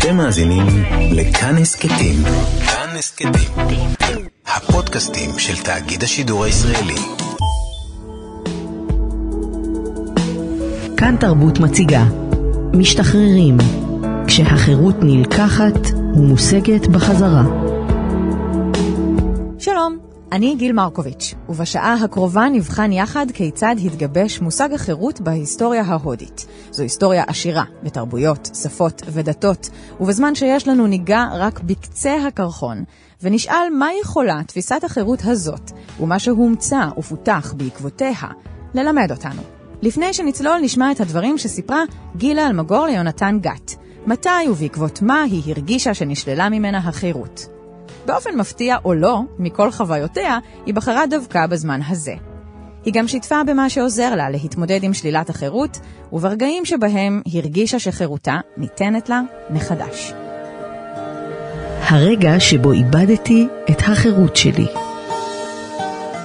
אתם מאזינים לכאן הסכתים. כאן הסכתים. הפודקאסטים של תאגיד השידור הישראלי. כאן תרבות מציגה משתחררים כשהחירות נלקחת ומושגת בחזרה. אני גיל מרקוביץ', ובשעה הקרובה נבחן יחד כיצד התגבש מושג החירות בהיסטוריה ההודית. זו היסטוריה עשירה בתרבויות, שפות ודתות, ובזמן שיש לנו ניגע רק בקצה הקרחון, ונשאל מה יכולה תפיסת החירות הזאת, ומה שהומצא ופותח בעקבותיה, ללמד אותנו. לפני שנצלול נשמע את הדברים שסיפרה גילה אלמגור ליונתן גת. מתי ובעקבות מה היא הרגישה שנשללה ממנה החירות. באופן מפתיע או לא, מכל חוויותיה, היא בחרה דווקא בזמן הזה. היא גם שיתפה במה שעוזר לה להתמודד עם שלילת החירות, וברגעים שבהם הרגישה שחירותה ניתנת לה מחדש. הרגע שבו איבדתי את החירות שלי.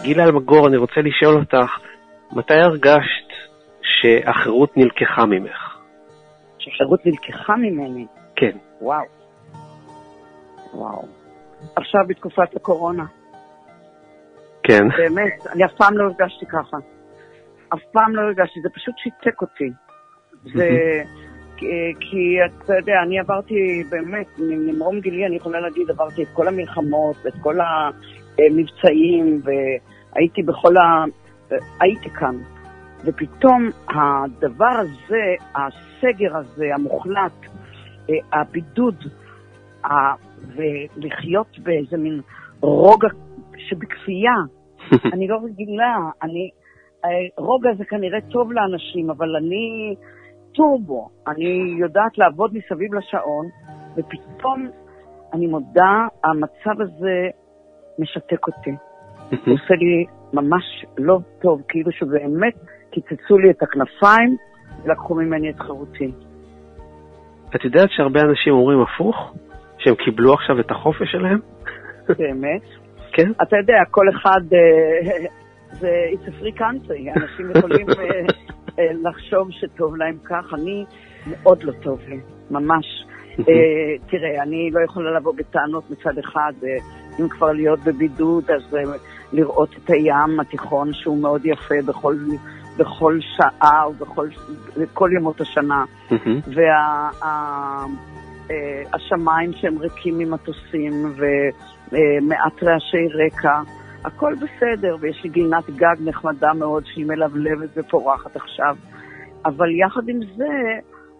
גילה אלמגור, אני רוצה לשאול אותך, מתי הרגשת שהחירות נלקחה ממך? שחירות נלקחה ממני? כן. וואו. וואו. עכשיו בתקופת הקורונה. כן. באמת, אני אף פעם לא הרגשתי ככה. אף פעם לא הרגשתי, זה פשוט שיתק אותי. זה... כי, אתה יודע, אני עברתי באמת, ממרום גילי אני יכולה להגיד, עברתי את כל המלחמות, את כל המבצעים, והייתי בכל ה... הייתי כאן. ופתאום הדבר הזה, הסגר הזה, המוחלט, הבידוד, ולחיות באיזה מין רוגע שבכפייה, אני לא רגילה, אני... רוגע זה כנראה טוב לאנשים, אבל אני טורבו, אני יודעת לעבוד מסביב לשעון, ופתאום, אני מודה, המצב הזה משתק אותי. עושה לי ממש לא טוב, כאילו שבאמת קיצצו לי את הכנפיים ולקחו ממני את חירותי. את יודעת שהרבה אנשים אומרים הפוך? שהם קיבלו עכשיו את החופש שלהם? באמת? כן. אתה יודע, כל אחד, זה it's a free country, אנשים יכולים לחשוב שטוב להם כך, אני מאוד לא טוב לי, ממש. תראה, אני לא יכולה לבוא בטענות מצד אחד, אם כבר להיות בבידוד, אז לראות את הים התיכון שהוא מאוד יפה בכל, בכל שעה ובכל ימות השנה. וה... השמיים שהם ריקים ממטוסים ומעט רעשי רקע, הכל בסדר, ויש לי גינת גג נחמדה מאוד שהיא מלבלבת ופורחת עכשיו. אבל יחד עם זה,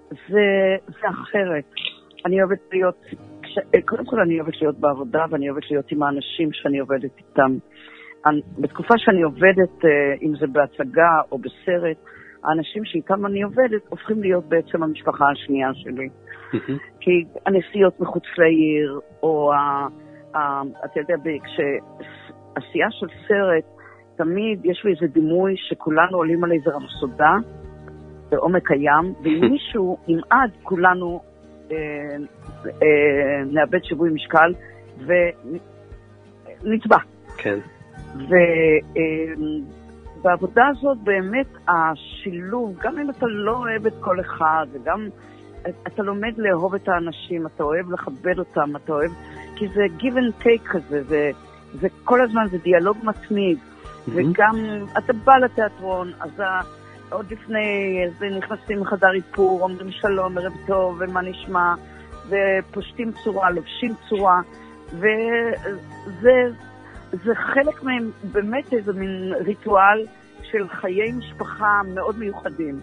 זה, זה אחרת. אני אוהבת להיות, כש, קודם כל אני אוהבת להיות בעבודה ואני אוהבת להיות עם האנשים שאני עובדת איתם. בתקופה שאני עובדת, אם זה בהצגה או בסרט, האנשים שאיתם אני עובדת הופכים להיות בעצם המשפחה השנייה שלי. כי הנסיעות מחוץ לעיר, או ה, ה, אתה יודע, כשעשייה של סרט, תמיד יש לי איזה דימוי שכולנו עולים על איזה רפסודה בעומק הים, ואם מישהו ימעד, כולנו אה, אה, נאבד שיווי משקל ונטבע. כן. ובעבודה אה, הזאת באמת השילוב, גם אם אתה לא אוהב את כל אחד, וגם אתה לומד לאהוב את האנשים, אתה אוהב לכבד אותם, אתה אוהב... כי זה give and take כזה, זה, זה כל הזמן, זה דיאלוג מתמיד. Mm-hmm. וגם, אתה בא לתיאטרון, אז עוד לפני, אז נכנסים לחדר איפור, אומרים שלום, ערב טוב, ומה נשמע, ופושטים צורה, לובשים צורה, וזה זה חלק מהם, באמת איזה מין ריטואל של חיי משפחה מאוד מיוחדים.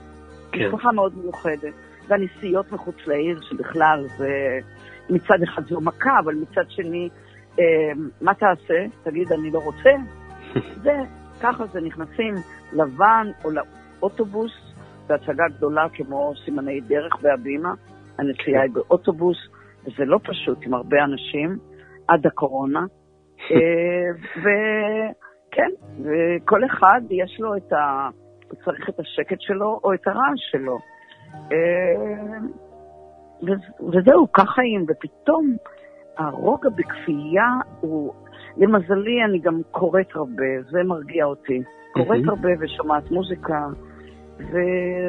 כן. משפחה מאוד מיוחדת. והנסיעות מחוץ לעיר, שבכלל זה, מצד אחד זו מכה, אבל מצד שני, אה, מה תעשה? תגיד, אני לא רוצה? זה, ככה זה, נכנסים לבן או לאוטובוס, בהצגה גדולה כמו סימני דרך בהבימה, הנסיעה היא באוטובוס, וזה לא פשוט עם הרבה אנשים, עד הקורונה. אה, וכן, וכל אחד יש לו את ה... הוא צריך את השקט שלו או את הרעש שלו. אה, וזהו, כך חיים, ופתאום הרוגע בכפייה הוא, למזלי אני גם קוראת הרבה, זה מרגיע אותי. קוראת הרבה ושומעת מוזיקה.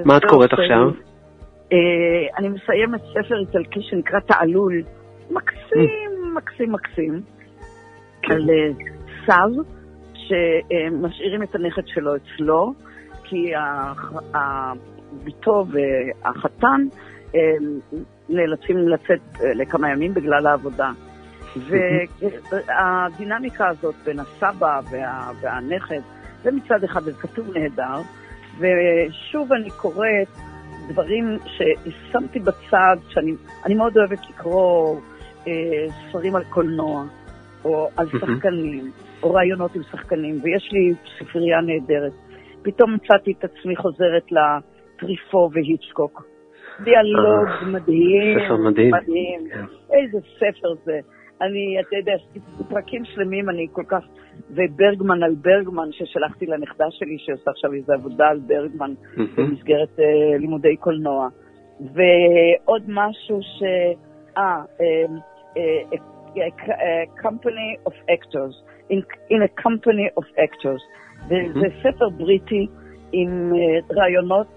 מה את קוראת עכשיו? אה, אני מסיימת ספר איטלקי שנקרא תעלול, מקסים, מקסים, מקסים, על אה, סב שמשאירים את הנכד שלו אצלו, כי בתו והחתן נאלצים לצאת אה, לכמה ימים בגלל העבודה. והדינמיקה הזאת בין הסבא וה, והנכד, זה מצד אחד, זה כתוב נהדר, ושוב אני קוראת דברים ששמתי בצד, שאני אני מאוד אוהבת לקרוא אה, ספרים על קולנוע, או על. שחקנים, או רעיונות עם שחקנים, ויש לי ספרייה נהדרת. פתאום מצאתי את עצמי חוזרת לטריפו והיצ'קוק. דיאלוג אה, מדהים, ספר מדהים. מדהים. כן. איזה ספר זה. אני, אתה יודע, פרקים שלמים אני כל כך... וברגמן על ברגמן, ששלחתי לנכדה שלי, שעושה עכשיו איזו עבודה על ברגמן מהמם. במסגרת אה, לימודי קולנוע. ועוד משהו ש... אה, אה, אה, company of actors, in, in a company of actors. וזה ספר בריטי עם רעיונות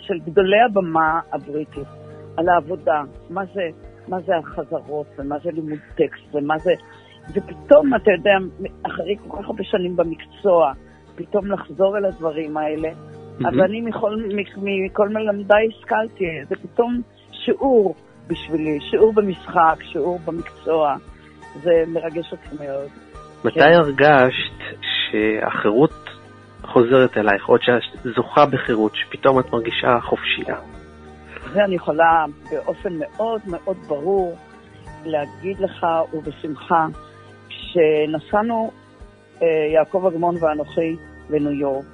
של גדולי הבמה הבריטית על העבודה, מה זה, מה זה החזרות ומה זה לימוד טקסט ומה זה... ופתאום, אתה יודע, אחרי כל כך הרבה שנים במקצוע, פתאום לחזור אל הדברים האלה. אז אני מכל, מכל מלמדיי השכלתי, זה פתאום שיעור בשבילי, שיעור במשחק, שיעור במקצוע. זה מרגש אותי מאוד. מתי כן. הרגשת שהחירות חוזרת אלייך, או שאת זוכה בחירות, שפתאום את מרגישה חופשייה? זה אני יכולה באופן מאוד מאוד ברור להגיד לך ובשמחה, כשנסענו, אה, יעקב אגמון ואנוכי, לניו יורק,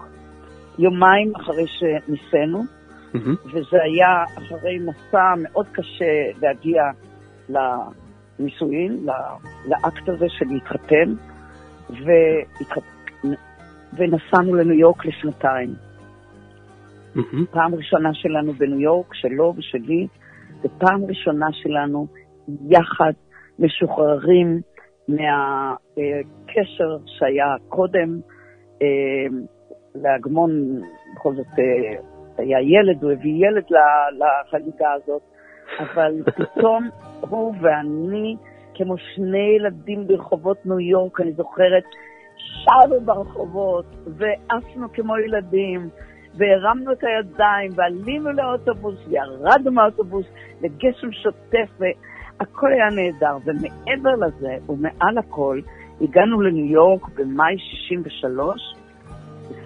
יומיים אחרי שניסינו, מהמם. וזה היה אחרי מסע מאוד קשה להגיע לנישואין, לאקט הזה של להתחתן, והתח- ונסענו לניו יורק לשנתיים. מהמם. פעם ראשונה שלנו בניו יורק, שלו ושלי, ופעם ראשונה שלנו יחד משוחררים מהקשר שהיה קודם. אה, לאגמון בכל זאת אה, היה ילד, הוא הביא ילד לחגיגה הזאת, אבל פתאום הוא ואני, כמו שני ילדים ברחובות ניו יורק, אני זוכרת, שרנו ברחובות ועפנו כמו ילדים. והרמנו את הידיים, ועלינו לאוטובוס, וירדנו מהאוטובוס לגשם שוטף, והכל היה נהדר. ומעבר לזה, ומעל הכל, הגענו לניו יורק במאי 63,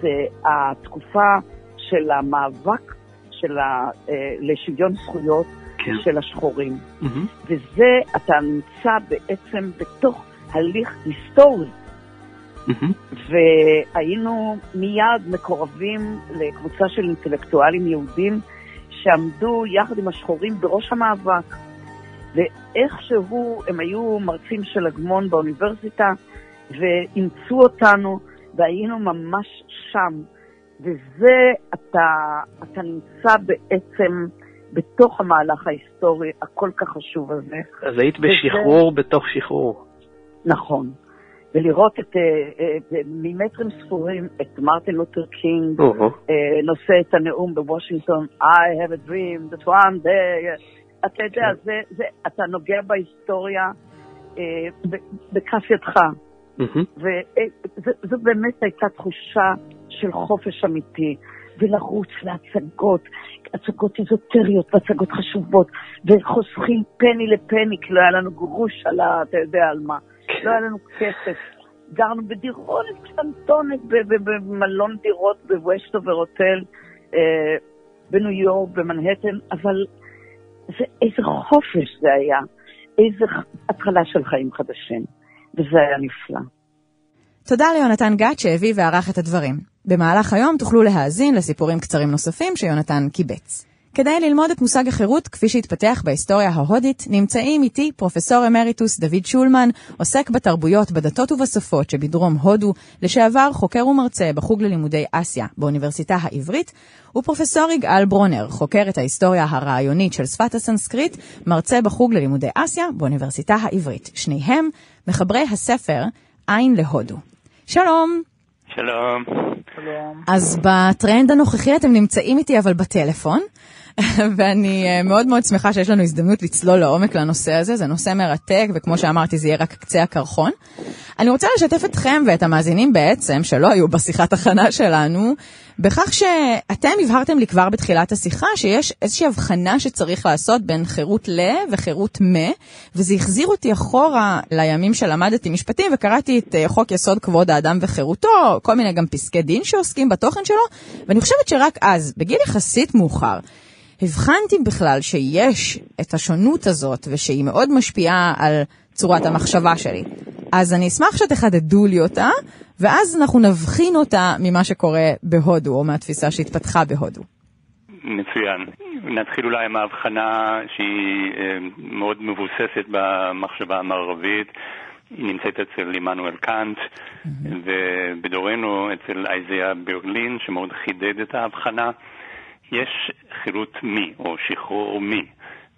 זה התקופה של המאבק של ה, אה, לשוויון זכויות כן. של השחורים. מהמם. וזה, אתה נמצא בעצם בתוך הליך היסטורי. והיינו מיד מקורבים לקבוצה של אינטלקטואלים יהודים שעמדו יחד עם השחורים בראש המאבק. ואיכשהו הם היו מרצים של אגמון באוניברסיטה ואימצו אותנו והיינו ממש שם. וזה, אתה, אתה נמצא בעצם בתוך המהלך ההיסטורי הכל כך חשוב הזה. אז היית בשחרור בתוך שחרור. נכון. ולראות את, אה, אה, ממטרים ספורים את מרטין לותר קינג. אה, נושא את הנאום בוושינגטון, I have a dream that one day, אתה יודע, כן. זה, זה, אתה נוגע בהיסטוריה ב- בכף ידך. וזו באמת הייתה תחושה של חופש אמיתי, ולרוץ להצגות, הצגות איזוטריות והצגות חשובות, וחוסכים פני לפני, כי לא היה לנו גרוש על ה... אתה יודע על מה. לא היה לנו כסף. גרנו בדירונת קטנטונת במלון דירות בווסטובר הוטל אה, בניו יורק, במנהטן, אבל זה, איזה חופש זה היה, איזה התחלה של חיים חדשים, וזה היה נפלא. תודה ליונתן גת שהביא וערך את הדברים. במהלך היום תוכלו להאזין לסיפורים קצרים נוספים שיונתן קיבץ. כדי ללמוד את מושג החירות כפי שהתפתח בהיסטוריה ההודית, נמצאים איתי פרופסור אמריטוס דוד שולמן, עוסק בתרבויות, בדתות ובשפות שבדרום הודו, לשעבר חוקר ומרצה בחוג ללימודי אסיה באוניברסיטה העברית, ופרופסור יגאל ברונר, חוקר את ההיסטוריה הרעיונית של שפת הסנסקריט, מרצה בחוג ללימודי אסיה באוניברסיטה העברית. שניהם מחברי הספר עין להודו. שלום. שלום. שלום. אז בטרנד הנוכחי אתם נמצאים איתי אבל בטלפון. ואני אה, מאוד מאוד שמחה שיש לנו הזדמנות לצלול לעומק לנושא הזה, זה נושא מרתק, וכמו שאמרתי, זה יהיה רק קצה הקרחון. אני רוצה לשתף אתכם ואת המאזינים בעצם, שלא היו בשיחת הכנה שלנו, בכך שאתם הבהרתם לי כבר בתחילת השיחה שיש איזושהי הבחנה שצריך לעשות בין חירות ל וחירות מ, וזה החזיר אותי אחורה לימים שלמדתי משפטים וקראתי את אה, חוק יסוד כבוד האדם וחירותו, כל מיני גם פסקי דין שעוסקים בתוכן שלו, ואני חושבת שרק אז, בגיל יחסית מאוחר, הבחנתי בכלל שיש את השונות הזאת ושהיא מאוד משפיעה על צורת המחשבה שלי. אז אני אשמח שתחדדו לי אותה, ואז אנחנו נבחין אותה ממה שקורה בהודו, או מהתפיסה שהתפתחה בהודו. מצוין. נתחיל אולי עם ההבחנה שהיא אה, מאוד מבוססת במחשבה המערבית. היא נמצאת אצל עמנואל קאנט. ובדורנו אצל אייזיה ברלין, שמאוד חידד את ההבחנה. יש חירות מי, או שחרור מי,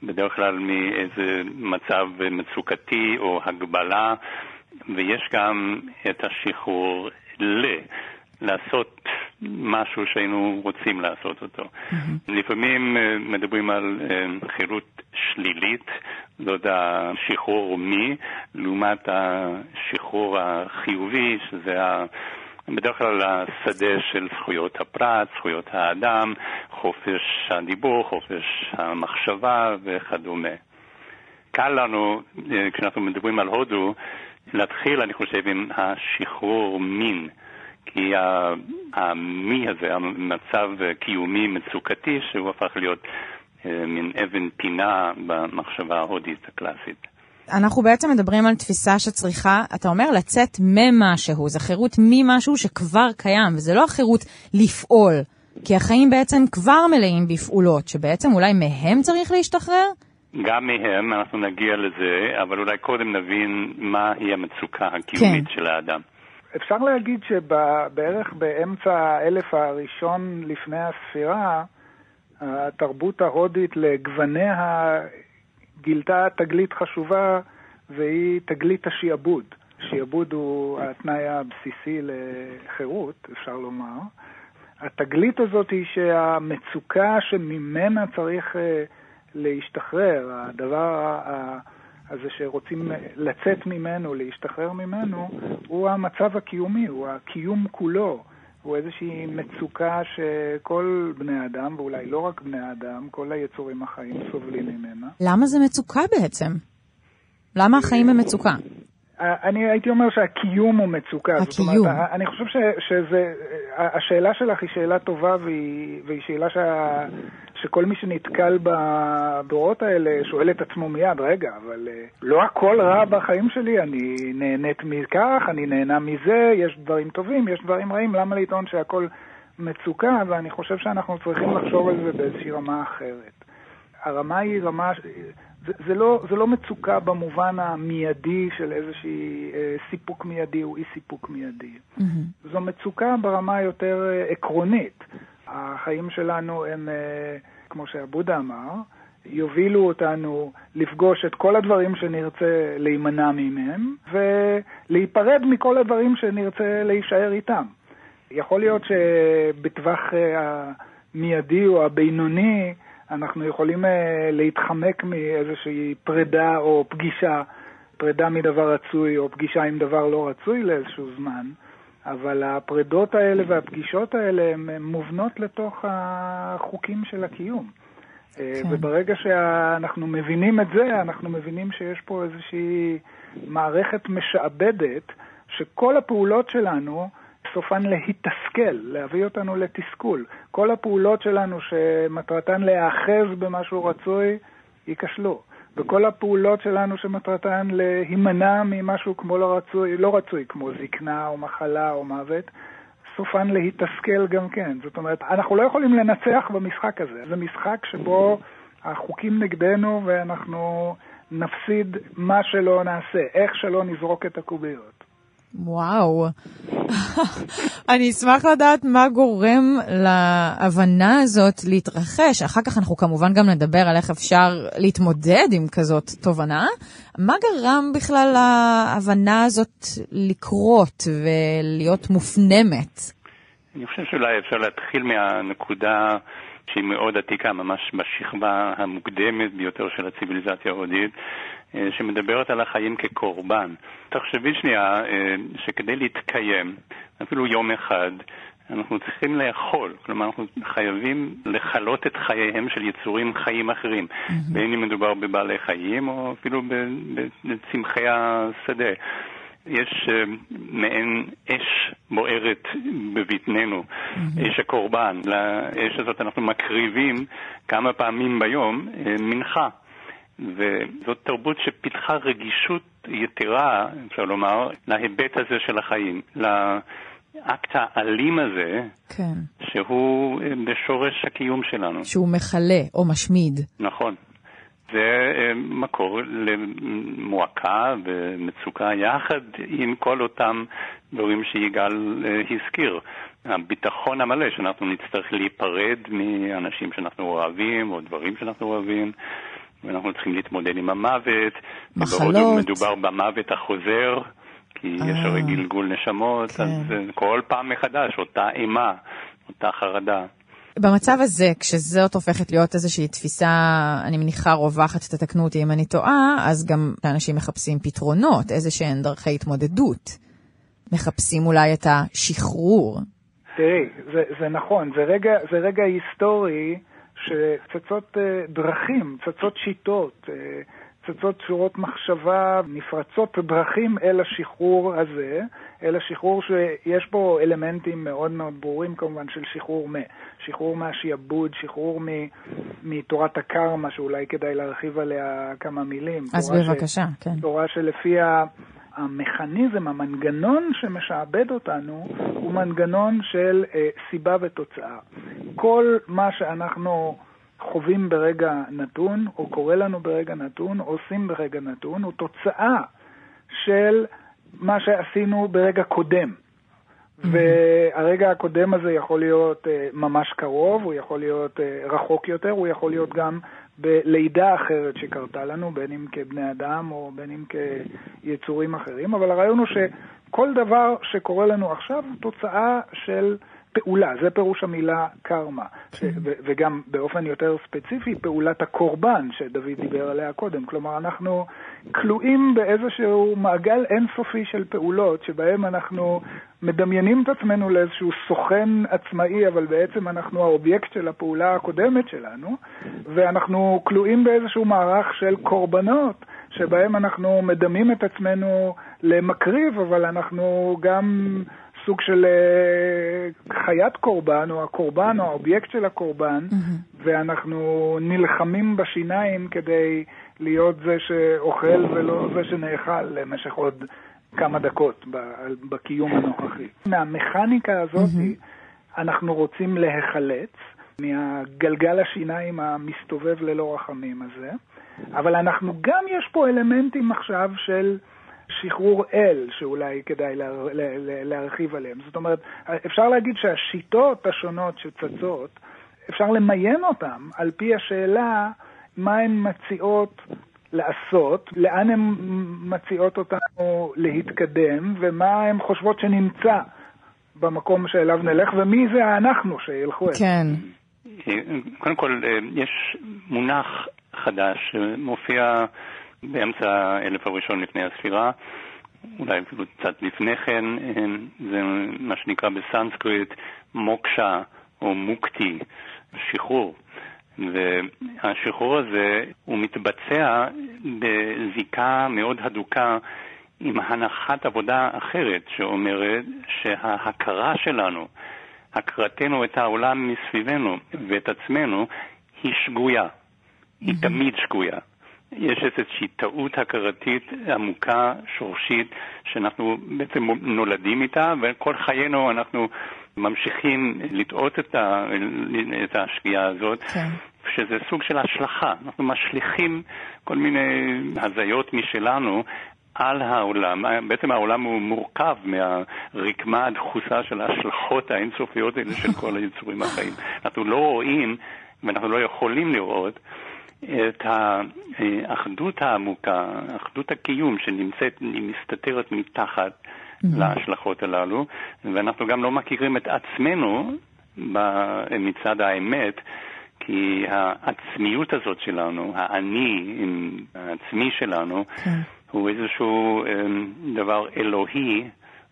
בדרך כלל מאיזה מצב מצוקתי או הגבלה, ויש גם את השחרור ל. לעשות משהו שהיינו רוצים לעשות אותו. Mm-hmm. לפעמים אה, מדברים על אה, חירות שלילית, זאת השחרור מי, לעומת השחרור החיובי, שזה בדרך כלל השדה של זכויות הפרט, זכויות האדם, חופש הדיבור, חופש המחשבה וכדומה. קל לנו, אה, כשאנחנו מדברים על הודו, להתחיל, אני חושב, עם השחרור מין. כי המי הזה, המצב קיומי מצוקתי, שהוא הפך להיות אה, מין אבן פינה במחשבה ההודית הקלאסית. אנחנו בעצם מדברים על תפיסה שצריכה, אתה אומר, לצאת ממשהו, זה חירות ממשהו שכבר קיים, וזה לא החירות לפעול, כי החיים בעצם כבר מלאים בפעולות, שבעצם אולי מהם צריך להשתחרר? גם מהם, אנחנו נגיע לזה, אבל אולי קודם נבין מהי המצוקה הקיומית כן. של האדם. אפשר להגיד שבערך באמצע האלף הראשון לפני הספירה, התרבות ההודית לגווניה גילתה תגלית חשובה, והיא תגלית השיעבוד. שיעבוד הוא התנאי הבסיסי לחירות, אפשר לומר. התגלית הזאת היא שהמצוקה שממנה צריך אה, להשתחרר, הדבר הזה שרוצים לצאת ממנו, להשתחרר ממנו, הוא המצב הקיומי, הוא הקיום כולו. הוא איזושהי מצוקה שכל בני אדם, ואולי לא רק בני אדם, כל היצורים החיים סובלים ממנה. למה זה מצוקה בעצם? למה החיים הם מצוקה? אני הייתי אומר שהקיום הוא מצוקה. הקיום. זאת אומרת, אני חושב ש, שזה, השאלה שלך היא שאלה טובה והיא, והיא שאלה שה, שכל מי שנתקל בדורות האלה שואל את עצמו מיד, רגע, אבל אה, לא הכל רע בחיים שלי, אני נהנית מכך, אני נהנה מזה, יש דברים טובים, יש דברים רעים, למה לטעון שהכל מצוקה? ואני חושב שאנחנו צריכים לחשוב על זה באיזושהי רמה אחרת. הרמה היא רמה... זה, זה, לא, זה לא מצוקה במובן המיידי של איזשהי אה, סיפוק מיידי או אי סיפוק מיידי. Mm-hmm. זו מצוקה ברמה יותר אה, עקרונית. החיים שלנו הם, אה, כמו שעבודה אמר, יובילו אותנו לפגוש את כל הדברים שנרצה להימנע מהם, ולהיפרד מכל הדברים שנרצה להישאר איתם. יכול להיות שבטווח אה, המיידי או הבינוני, אנחנו יכולים uh, להתחמק מאיזושהי פרידה או פגישה, פרידה מדבר רצוי או פגישה עם דבר לא רצוי לאיזשהו זמן, אבל הפרידות האלה והפגישות האלה הן מובנות לתוך החוקים של הקיום. אה, כן. וברגע שאנחנו מבינים את זה, אנחנו מבינים שיש פה איזושהי מערכת משעבדת, שכל הפעולות שלנו סופן להתסכל, להביא אותנו לתסכול. כל הפעולות שלנו שמטרתן להיאחז במשהו רצוי, ייכשלו. וכל הפעולות שלנו שמטרתן להימנע ממשהו כמו לא רצוי, לא רצוי, כמו זקנה או מחלה או מוות, סופן להתסכל גם כן. זאת אומרת, אנחנו לא יכולים לנצח במשחק הזה. זה משחק שבו החוקים נגדנו ואנחנו נפסיד מה שלא נעשה, איך שלא נזרוק את הקוביות. וואו. אני אשמח לדעת מה גורם להבנה הזאת להתרחש. אחר כך אנחנו כמובן גם נדבר על איך אפשר להתמודד עם כזאת תובנה. מה גרם בכלל להבנה הזאת לקרות ולהיות מופנמת? אני חושב שאולי אפשר להתחיל מהנקודה שהיא מאוד עתיקה, ממש בשכבה המוקדמת ביותר של הציוויליזציה ההודית, שמדברת על החיים כקורבן. תחשבי שנייה אה, שכדי להתקיים, אפילו יום אחד, אנחנו צריכים לאכול, כלומר אנחנו חייבים לכלות את חייהם של יצורים חיים אחרים, mm-hmm. בין אם מדובר בבעלי חיים או אפילו בצמחי השדה. יש uh, מעין אש בוערת בבטננו, mm-hmm. אש הקורבן. לאש הזאת אנחנו מקריבים כמה פעמים ביום מנחה. וזאת תרבות שפיתחה רגישות יתרה, אפשר לומר, להיבט הזה של החיים, האקט האלים הזה, כן. שהוא בשורש הקיום שלנו. שהוא מכלה או משמיד. נכון. זה אה, מקור למועקה ומצוקה יחד עם כל אותם דברים שיגאל אה, הזכיר. הביטחון המלא שאנחנו נצטרך להיפרד מאנשים שאנחנו אוהבים או דברים שאנחנו אוהבים. ואנחנו צריכים להתמודד עם המוות. מחלות. מדובר במוות החוזר. כי יש הרי אה, גלגול נשמות, כן. אז כל פעם מחדש, אותה אימה, אותה חרדה. במצב הזה, כשזאת הופכת להיות איזושהי תפיסה, אני מניחה רווחת, תתקנו אותי אם אני טועה, אז גם אנשים מחפשים פתרונות, איזה שהן דרכי התמודדות. מחפשים אולי את השחרור. תראי, זה, זה נכון, זה רגע, זה רגע היסטורי שצצות uh, דרכים, צצות שיטות. Uh, צצות צורות מחשבה, נפרצות דרכים אל השחרור הזה, אל השחרור שיש בו אלמנטים מאוד מאוד ברורים כמובן של שחרור מ... שחרור מהשיעבוד, שחרור מ... מתורת הקרמה, שאולי כדאי להרחיב עליה כמה מילים. אז בבקשה, ש... כן. תורה שלפיה המכניזם, המנגנון שמשעבד אותנו, הוא מנגנון של אה, סיבה ותוצאה. כל מה שאנחנו... חווים ברגע נתון, או קורה לנו ברגע נתון, או עושים ברגע נתון, הוא תוצאה של מה שעשינו ברגע קודם. והרגע הקודם הזה יכול להיות uh, ממש קרוב, הוא יכול להיות uh, רחוק יותר, הוא יכול להיות גם בלידה אחרת שקרתה לנו, בין אם כבני אדם או בין אם כיצורים אחרים, אבל הרעיון הוא שכל דבר שקורה לנו עכשיו הוא תוצאה של פעולה, זה פירוש המילה קרמה. כן. וגם באופן יותר ספציפי, פעולת הקורבן שדוד דיבר עליה קודם. כלומר, אנחנו כלואים באיזשהו מעגל אינסופי של פעולות, שבהם אנחנו מדמיינים את עצמנו לאיזשהו סוכן עצמאי, אבל בעצם אנחנו האובייקט של הפעולה הקודמת שלנו, ואנחנו כלואים באיזשהו מערך של קורבנות. שבהם אנחנו מדמים את עצמנו למקריב, אבל אנחנו גם סוג של uh, חיית קורבן, או הקורבן, או האובייקט של הקורבן, mm-hmm. ואנחנו נלחמים בשיניים כדי להיות זה שאוכל ולא זה שנאכל למשך עוד כמה דקות בקיום הנוכחי. מהמכניקה הזאת mm-hmm. אנחנו רוצים להיחלץ מהגלגל השיניים המסתובב ללא רחמים הזה, אבל אנחנו גם, יש פה אלמנטים עכשיו של... שחרור אל, שאולי כדאי לה, לה, לה, להרחיב עליהם. זאת אומרת, אפשר להגיד שהשיטות השונות שצצות, אפשר למיין אותן על פי השאלה מה הן מציעות לעשות, לאן הן מציעות אותנו להתקדם, ומה הן חושבות שנמצא במקום שאליו נלך, ומי זה האנחנו שילכו אליו. כן. קודם כל, יש מונח חדש שמופיע באמצע האלף הראשון לפני הספירה, אולי אפילו קצת לפני כן, זה מה שנקרא בסנסקריט מוקשה או מוקטי, שחרור. והשחרור הזה הוא מתבצע בזיקה מאוד הדוקה עם הנחת עבודה אחרת שאומרת שההכרה שלנו, הכרתנו את העולם מסביבנו ואת עצמנו, היא שגויה. היא תמיד שגויה. יש איזושהי טעות הכרתית עמוקה, שורשית, שאנחנו בעצם נולדים איתה, וכל חיינו אנחנו ממשיכים לטעות את, ה, את השגיאה הזאת, כן. שזה סוג של השלכה. אנחנו משליכים כל מיני הזיות משלנו על העולם. בעצם העולם הוא מורכב מהרקמה הדחוסה של ההשלכות האינסופיות האלה של כל היצורים החיים. אנחנו לא רואים, ואנחנו לא יכולים לראות, את האחדות העמוקה, אחדות הקיום שנמצאת, מסתתרת מתחת להשלכות הללו, ואנחנו גם לא מכירים את עצמנו מצד האמת. כי העצמיות הזאת שלנו, האני העצמי שלנו, כן. הוא איזשהו אמ, דבר אלוהי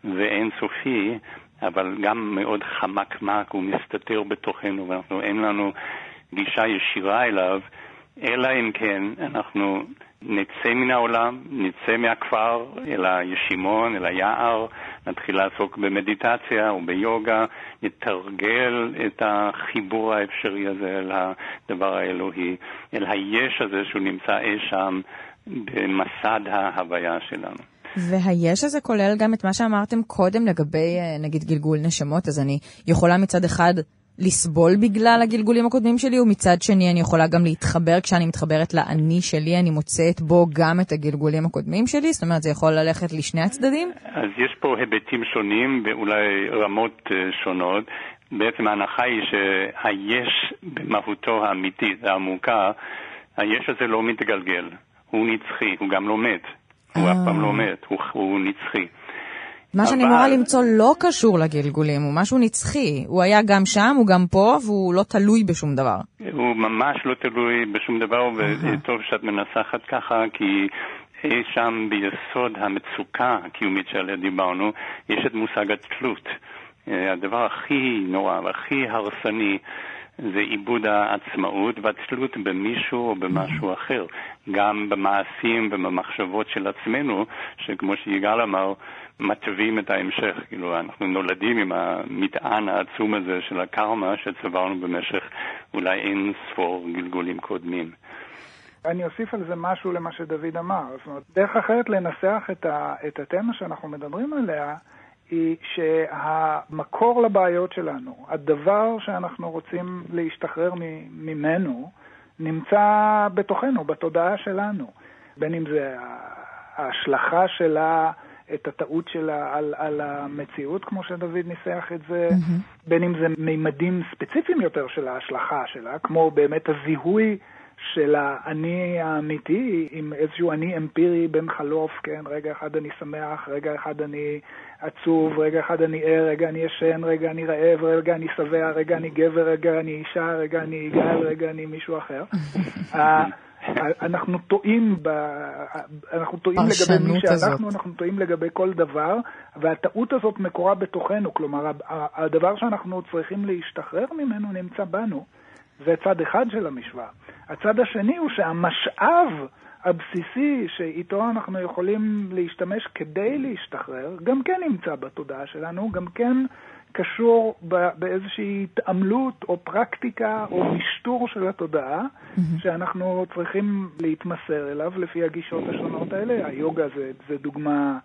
ואינסופי, אבל גם מאוד חמקמק, הוא מסתתר בתוכנו, ואנחנו אין לנו גישה ישירה אליו, אלא אם כן אנחנו נצא מן העולם, נצא מהכפר אל הישימון, אל היער, נתחיל לעסוק במדיטציה או ביוגה, נתרגל את החיבור האפשרי הזה אל הדבר האלוהי, אל היש הזה שהוא נמצא אי שם במסד ההוויה שלנו. והיש הזה כולל גם את מה שאמרתם קודם לגבי, אה, נגיד, גלגול נשמות, אז אני יכולה מצד אחד לסבול בגלל הגלגולים הקודמים שלי, ומצד שני אני יכולה גם להתחבר, כשאני מתחברת לאני שלי, אני מוצאת בו גם את הגלגולים הקודמים שלי? זאת אומרת, זה יכול ללכת לשני הצדדים? אז יש פה היבטים שונים ואולי רמות uh, שונות. בעצם ההנחה היא שהיש במהותו האמיתית והעמוקה, היש הזה לא מתגלגל, הוא נצחי, הוא גם לא מת. הוא אף פעם לא מת, הוא, הוא נצחי. מה שאני אמורה למצוא לא קשור לגלגולים, הוא משהו נצחי. הוא היה גם שם, הוא גם פה, והוא לא תלוי בשום דבר. הוא ממש לא תלוי בשום דבר, וטוב שאת מנסחת ככה, כי אי שם ביסוד המצוקה הקיומית שעליה דיברנו, יש את מושג התלות. אה, הדבר הכי נורא והכי הרסני זה עיבוד העצמאות והתלות במישהו או במשהו אחר. גם במעשים ובמחשבות של עצמנו, שכמו שיגאל אמר, מתווים את ההמשך. כאילו, אנחנו נולדים עם המטען העצום הזה של הקרמה שצברנו במשך אולי אין ספור גלגולים קודמים. אני אוסיף על זה משהו למה שדוד אמר. זאת אומרת, דרך אחרת לנסח את, ה, את התמה שאנחנו מדברים עליה, היא שהמקור לבעיות שלנו, הדבר שאנחנו רוצים להשתחרר ממנו, נמצא בתוכנו, בתודעה שלנו. בין אם זה ההשלכה שלה את הטעות שלה על, על המציאות, כמו שדוד ניסח את זה, mm-hmm. בין אם זה מימדים ספציפיים יותר של ההשלכה שלה, כמו באמת הזיהוי של האני האמיתי עם איזשהו אני אמפירי בין חלוף, כן, רגע אחד אני שמח, רגע אחד אני עצוב, רגע אחד אני ער, רגע אני ישן, רגע אני רעב, רגע אני שבע, רגע אני גבר, רגע אני אישה, רגע אני יגאל, רגע אני מישהו אחר. אנחנו טועים, ב... אנחנו טועים לגבי מי שאנחנו, אנחנו טועים לגבי כל דבר, והטעות הזאת מקורה בתוכנו, כלומר, הדבר שאנחנו צריכים להשתחרר ממנו נמצא בנו. זה צד אחד של המשוואה. הצד השני הוא שהמשאב הבסיסי שאיתו אנחנו יכולים להשתמש כדי להשתחרר, גם כן נמצא בתודעה שלנו, גם כן קשור באיזושהי התעמלות או פרקטיקה או משטור של התודעה. שאנחנו צריכים להתמסר אליו לפי הגישות השונות האלה. היוגה זה, זה דוגמה,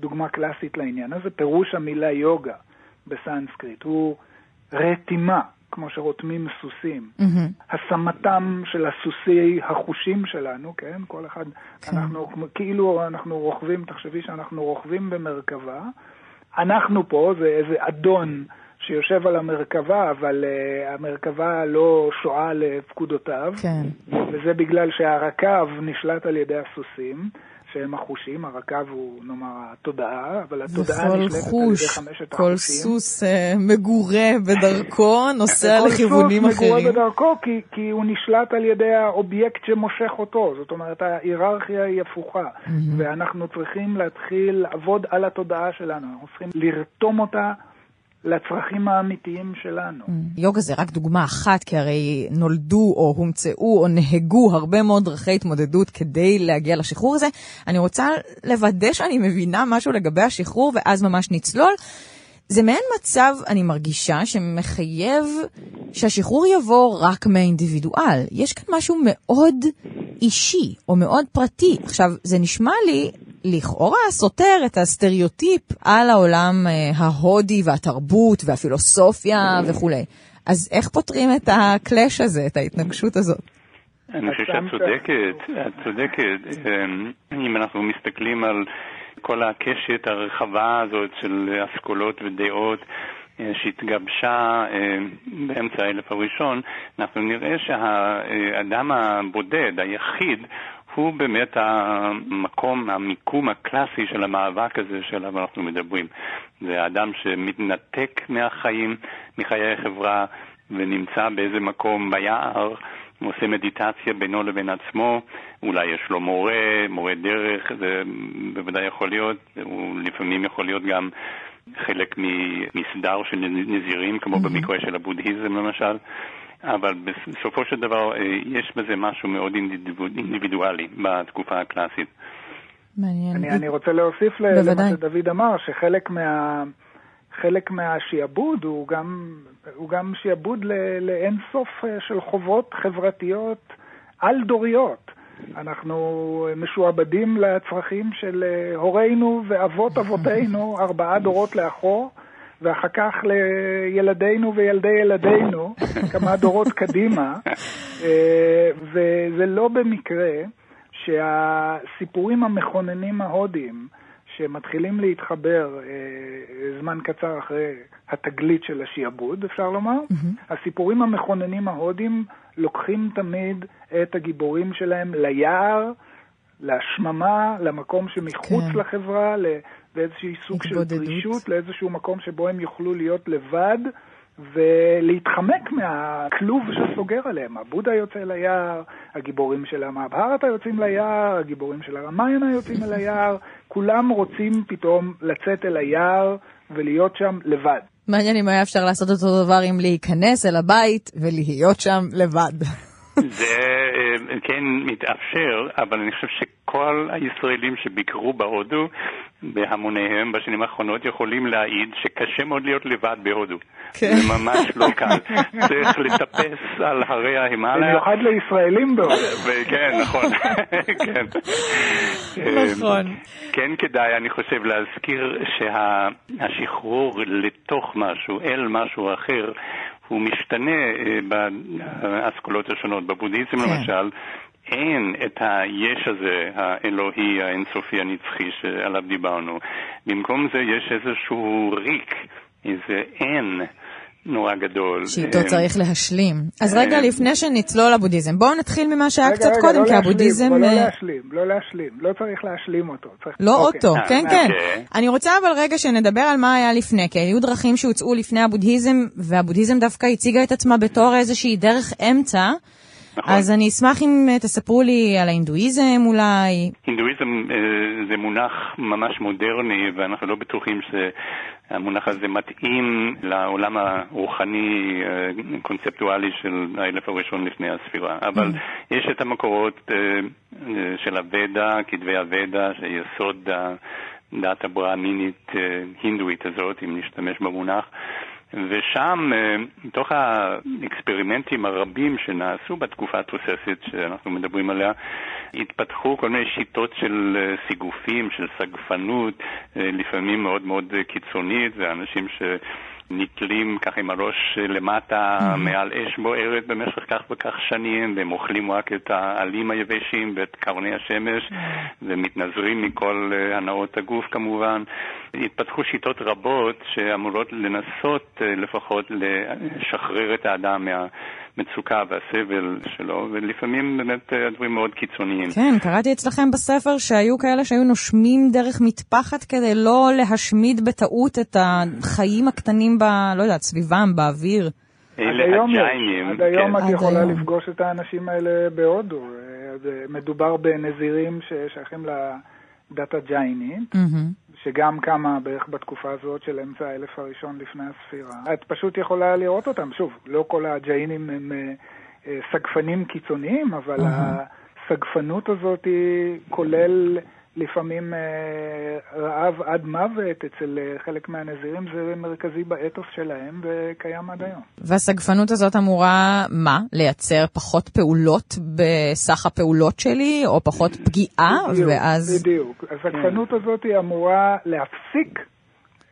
דוגמה קלאסית לעניין הזה. פירוש המילה יוגה בסנסקריט הוא רתימה. כמו שרותמים סוסים. Mm-hmm. השמתם של הסוסי החושים שלנו, כן? כל אחד, כן. אנחנו כאילו אנחנו רוכבים, תחשבי שאנחנו רוכבים במרכבה. אנחנו פה, זה איזה אדון שיושב על המרכבה, אבל uh, המרכבה לא שועה לפקודותיו. כן. וזה בגלל שהרכב נשלט על ידי הסוסים. שהם החושים, הרקב הוא נאמר התודעה, אבל התודעה נשלטת חוש, על ידי חמשת החושים. כל סוס uh, מגורה בדרכו, נוסע לכיוונים אחרים. כל סוס מגורה בדרכו כי, כי הוא נשלט על ידי האובייקט שמושך אותו, זאת אומרת ההיררכיה היא הפוכה, mm-hmm. ואנחנו צריכים להתחיל לעבוד על התודעה שלנו, אנחנו צריכים לרתום אותה לצרכים האמיתיים שלנו. Mm. יוגה זה רק דוגמה אחת, כי הרי נולדו או הומצאו או נהגו הרבה מאוד דרכי התמודדות כדי להגיע לשחרור הזה. אני רוצה לוודא שאני מבינה משהו לגבי השחרור, ואז ממש נצלול. זה מעין מצב, אני מרגישה, שמחייב שהשחרור יבוא רק מהאינדיבידואל. יש כאן משהו מאוד אישי או מאוד פרטי. עכשיו, זה נשמע לי לכאורה סותר את הסטריאוטיפ על העולם אה, ההודי והתרבות והפילוסופיה וכולי. אז איך פותרים את הקלאש הזה, את ההתנגשות הזאת? אני חושב שאת צודקת, את צודקת. אמ, אם אנחנו מסתכלים על כל הקשת הרחבה הזאת של אסכולות ודעות אה, שהתגבשה אה, באמצע האלף הראשון, אנחנו נראה שהאדם הבודד, היחיד, הוא באמת המקום, המיקום הקלאסי של המאבק הזה שעליו אנחנו מדברים. זה האדם שמתנתק מהחיים, מחיי החברה, ונמצא באיזה מקום ביער. עושה מדיטציה בינו לבין עצמו, אולי יש לו מורה, מורה דרך, זה בוודאי יכול להיות, הוא לפעמים יכול להיות גם חלק ממסדר של נזירים, כמו mm-hmm. במקרה של הבודהיזם למשל. אבל בסופו של דבר אה, יש בזה משהו מאוד אינדיבידואלי בתקופה הקלאסית. מעניין. אני, אני רוצה להוסיף למה שדוד אמר, שחלק מה... חלק מהשיעבוד הוא גם, הוא גם שיעבוד לאין סוף אה, של חובות חברתיות על-דוריות. אנחנו משועבדים לצרכים של אה, הורינו ואבות אבותינו ארבעה דורות לאחור, ואחר כך לילדינו וילדי ילדינו, כמה דורות קדימה, אה, וזה לא במקרה שהסיפורים המכוננים ההודיים, שמתחילים להתחבר אה, זמן קצר אחרי התגלית של השיעבוד, אפשר לומר. Mm-hmm. הסיפורים המכוננים ההודים לוקחים תמיד את הגיבורים שלהם ליער, להשממה, למקום שמחוץ כן. לחברה, לאיזשהי סוג של פרישות, לאיזשהו מקום שבו הם יוכלו להיות לבד. ולהתחמק מהכלוב שסוגר עליהם. הבודה יוצא ליער, הגיבורים של המאבהרתה יוצאים ליער, הגיבורים של הרמיינה יוצאים אל היער, כולם רוצים פתאום לצאת אל היער ולהיות שם לבד. מעניין אם היה אפשר לעשות אותו דבר עם להיכנס אל הבית ולהיות שם לבד. זה אה, כן מתאפשר, אבל אני חושב שכל הישראלים שביקרו בהודו בהמוניהם בשנים האחרונות יכולים להעיד שקשה מאוד להיות לבד בהודו. כן. זה ממש לא קל. צריך לטפס על הרי ההימאליה. במיוחד לישראלים בהודו. כן, נכון. כן. נכון. אמ, כן כדאי, אני חושב, להזכיר שהשחרור לתוך משהו, אל משהו אחר, הוא משתנה אה, באסכולות השונות. בבודהיזם כן. למשל, אין את היש הזה, האלוהי, האינסופי, הנצחי שעליו דיברנו. במקום זה יש איזשהו ריק, איזה אין. נורא גדול. שאיתו צריך להשלים. אז רגע לפני שנצלול לבודהיזם, בואו נתחיל ממה שהיה קצת קודם, לא כי הבודהיזם... רגע, רגע, לא להשלים, לא להשלים, לא צריך להשלים אותו. לא אוקיי. אותו, כן, כן. אוקיי. אני רוצה אבל רגע שנדבר על מה היה לפני, כי היו דרכים שהוצאו לפני הבודהיזם, והבודהיזם דווקא הציגה את עצמה בתור איזושהי דרך אמצע. נכון. אז אני אשמח אם אה, תספרו לי על ההינדואיזם אולי. הינדואיזם אה, זה מונח ממש מודרני, ואנחנו לא בטוחים שהמונח הזה מתאים לעולם הרוחני קונספטואלי של האלף הראשון לפני הספירה. אבל mm. יש את המקורות של הוודה, כתבי הוודה, שיסוד הדת הברהמינית הינדואית הזאת, אם נשתמש במונח. ושם, אה, מתוך האקספרימנטים הרבים שנעשו בתקופה התוססת שאנחנו מדברים עליה, התפתחו כל מיני שיטות של אה, סיגופים, של סגפנות, אה, לפעמים מאוד מאוד קיצונית, ואנשים ש... נתלים ככה עם הראש למטה mm-hmm. מעל אש בוערת במשך כך וכך שנים, והם אוכלים רק את העלים היבשים ואת קרני השמש, mm-hmm. ומתנזרים מכל אה, הנאות הגוף כמובן. התפתחו שיטות רבות שאמורות לנסות אה, לפחות לשחרר את האדם מה... המצוקה והסבל שלו, ולפעמים באמת אה, הדברים מאוד קיצוניים. כן, קראתי אצלכם בספר שהיו כאלה שהיו נושמים דרך מטפחת כדי לא להשמיד בטעות את החיים הקטנים ב... לא יודעת, סביבם, באוויר. אלה הג'יינים. עד היום את יכולה לפגוש את האנשים האלה בהודו. אה, מדובר בנזירים ששייכים לדת הג'יינית. שגם קמה בערך בתקופה הזאת של אמצע האלף הראשון לפני הספירה. את פשוט יכולה לראות אותם. שוב, לא כל הג'יינים הם אה, אה, סגפנים קיצוניים, אבל הסגפנות הזאת כולל לפעמים אה, רעב עד מוות אצל אה, חלק מהנזירים, זה מרכזי באתוס שלהם וקיים עד היום. והסגפנות הזאת אמורה, מה? לייצר פחות פעולות בסך הפעולות שלי, או פחות פגיעה, בדיוק, ואז... בדיוק. הסגפנות הזאת היא אמורה להפסיק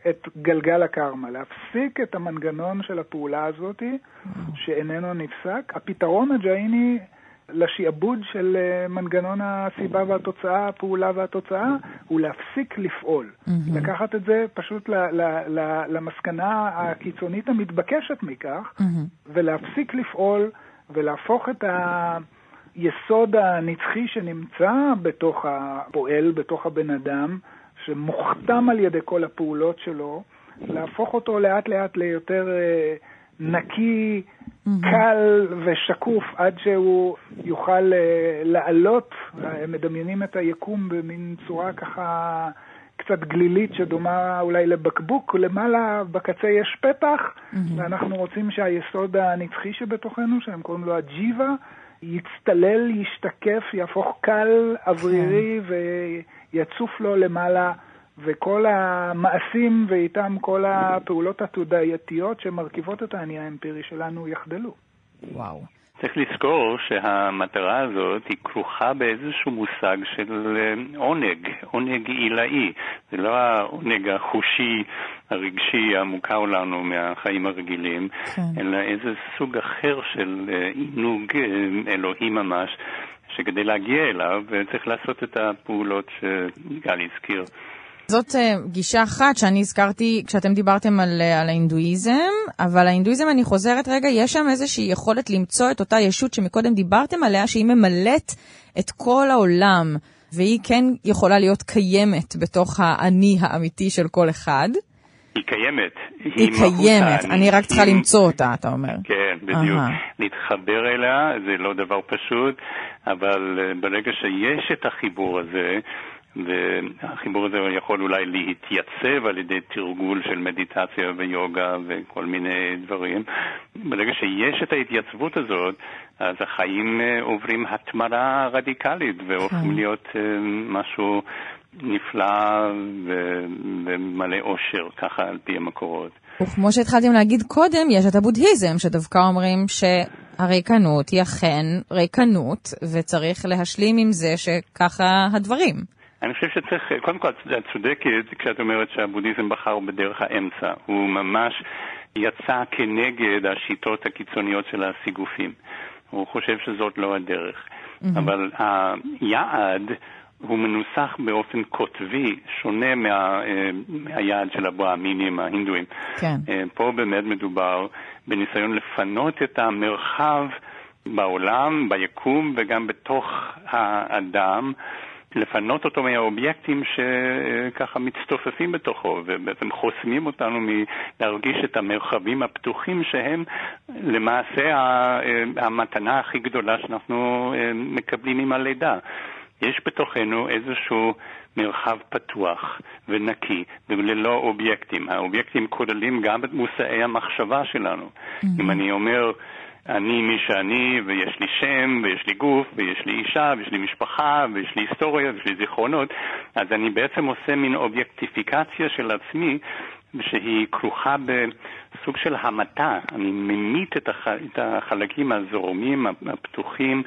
את גלגל הקרמה, להפסיק את המנגנון של הפעולה הזאת, שאיננו נפסק. הפתרון הג'איני... לשעבוד של אה, מנגנון הסיבה והתוצאה, הפעולה והתוצאה, הוא להפסיק לפעול. Mm-hmm. לקחת את זה פשוט ל, ל, ל, למסקנה הקיצונית המתבקשת מכך, mm-hmm. ולהפסיק לפעול ולהפוך את היסוד הנצחי שנמצא בתוך הפועל, בתוך הבן אדם, שמוכתם על ידי כל הפעולות שלו, להפוך אותו לאט לאט ליותר אה, נקי, קל ושקוף עד שהוא יוכל אה, לעלות, הם מדמיינים את היקום במין צורה ככה קצת גלילית שדומה אולי לבקבוק, למעלה בקצה יש פתח, ואנחנו רוצים שהיסוד הנצחי שבתוכנו, שהם קוראים לו הג'יבה, יצטלל, ישתקף, יהפוך קל, אוורירי כן. ויצוף לו למעלה. וכל המעשים ואיתם כל הפעולות התודעייתיות שמרכיבות את האני האמפירי שלנו יחדלו. וואו. צריך לזכור שהמטרה הזאת היא כרוכה באיזשהו מושג של אה, עונג, עונג עילאי. זה לא העונג החושי, הרגשי, המוכר לנו מהחיים הרגילים, כן. אלא איזה סוג אחר של אה, עינוג אה, אלוהי ממש, שכדי להגיע אליו צריך לעשות את הפעולות שגל הזכיר. זאת uh, גישה אחת שאני הזכרתי כשאתם דיברתם על, uh, על ההינדואיזם, אבל ההינדואיזם, אני חוזרת רגע, יש שם איזושהי יכולת למצוא את אותה ישות שמקודם דיברתם עליה, שהיא ממלאת את כל העולם, והיא כן יכולה להיות קיימת בתוך האני האמיתי של כל אחד. היא קיימת. היא, היא קיימת, אני, אני רק צריכה היא... למצוא אותה, אתה אומר. כן, בדיוק. Uh-huh. להתחבר אליה זה לא דבר פשוט, אבל uh, ברגע שיש את החיבור הזה, והחיבור הזה יכול אולי להתייצב על ידי תרגול של מדיטציה ויוגה וכל מיני דברים. ברגע שיש את ההתייצבות הזאת, אז החיים אה, עוברים התמרה רדיקלית והופכים כן. להיות אה, משהו נפלא ומלא אושר, ככה על פי המקורות. וכמו שהתחלתם להגיד קודם, יש את הבודהיזם, שדווקא אומרים שהריקנות היא אכן ריקנות, וצריך להשלים עם זה שככה הדברים. אני חושב שצריך, קודם כל, את צודקת כשאת אומרת שהבודהיזם בחר בדרך האמצע. הוא ממש יצא כנגד השיטות הקיצוניות של הסיגופים. הוא חושב שזאת לא הדרך. Mm-hmm. אבל היעד הוא מנוסח באופן קוטבי, שונה מה, אה, מהיעד של הברהמינים ההינדואים. כן. אה, פה באמת מדובר בניסיון לפנות את המרחב בעולם, ביקום וגם בתוך האדם. לפנות אותו מהאובייקטים שככה מצטופפים בתוכו ובעצם חוסמים אותנו מלהרגיש את המרחבים הפתוחים שהם למעשה המתנה הכי גדולה שאנחנו אה, מקבלים עם הלידה. יש בתוכנו איזשהו מרחב פתוח ונקי וללא אובייקטים. האובייקטים כוללים גם את מושאי המחשבה שלנו. Mm-hmm. אם אני אומר... אני מי שאני, ויש לי שם, ויש לי גוף, ויש לי אישה, ויש לי משפחה, ויש לי היסטוריה, ויש לי זיכרונות, אז אני בעצם עושה מין אובייקטיפיקציה של עצמי, שהיא כרוכה בסוג של המתה. אני ממית את, הח... את החלקים הזורמים, הפתוחים,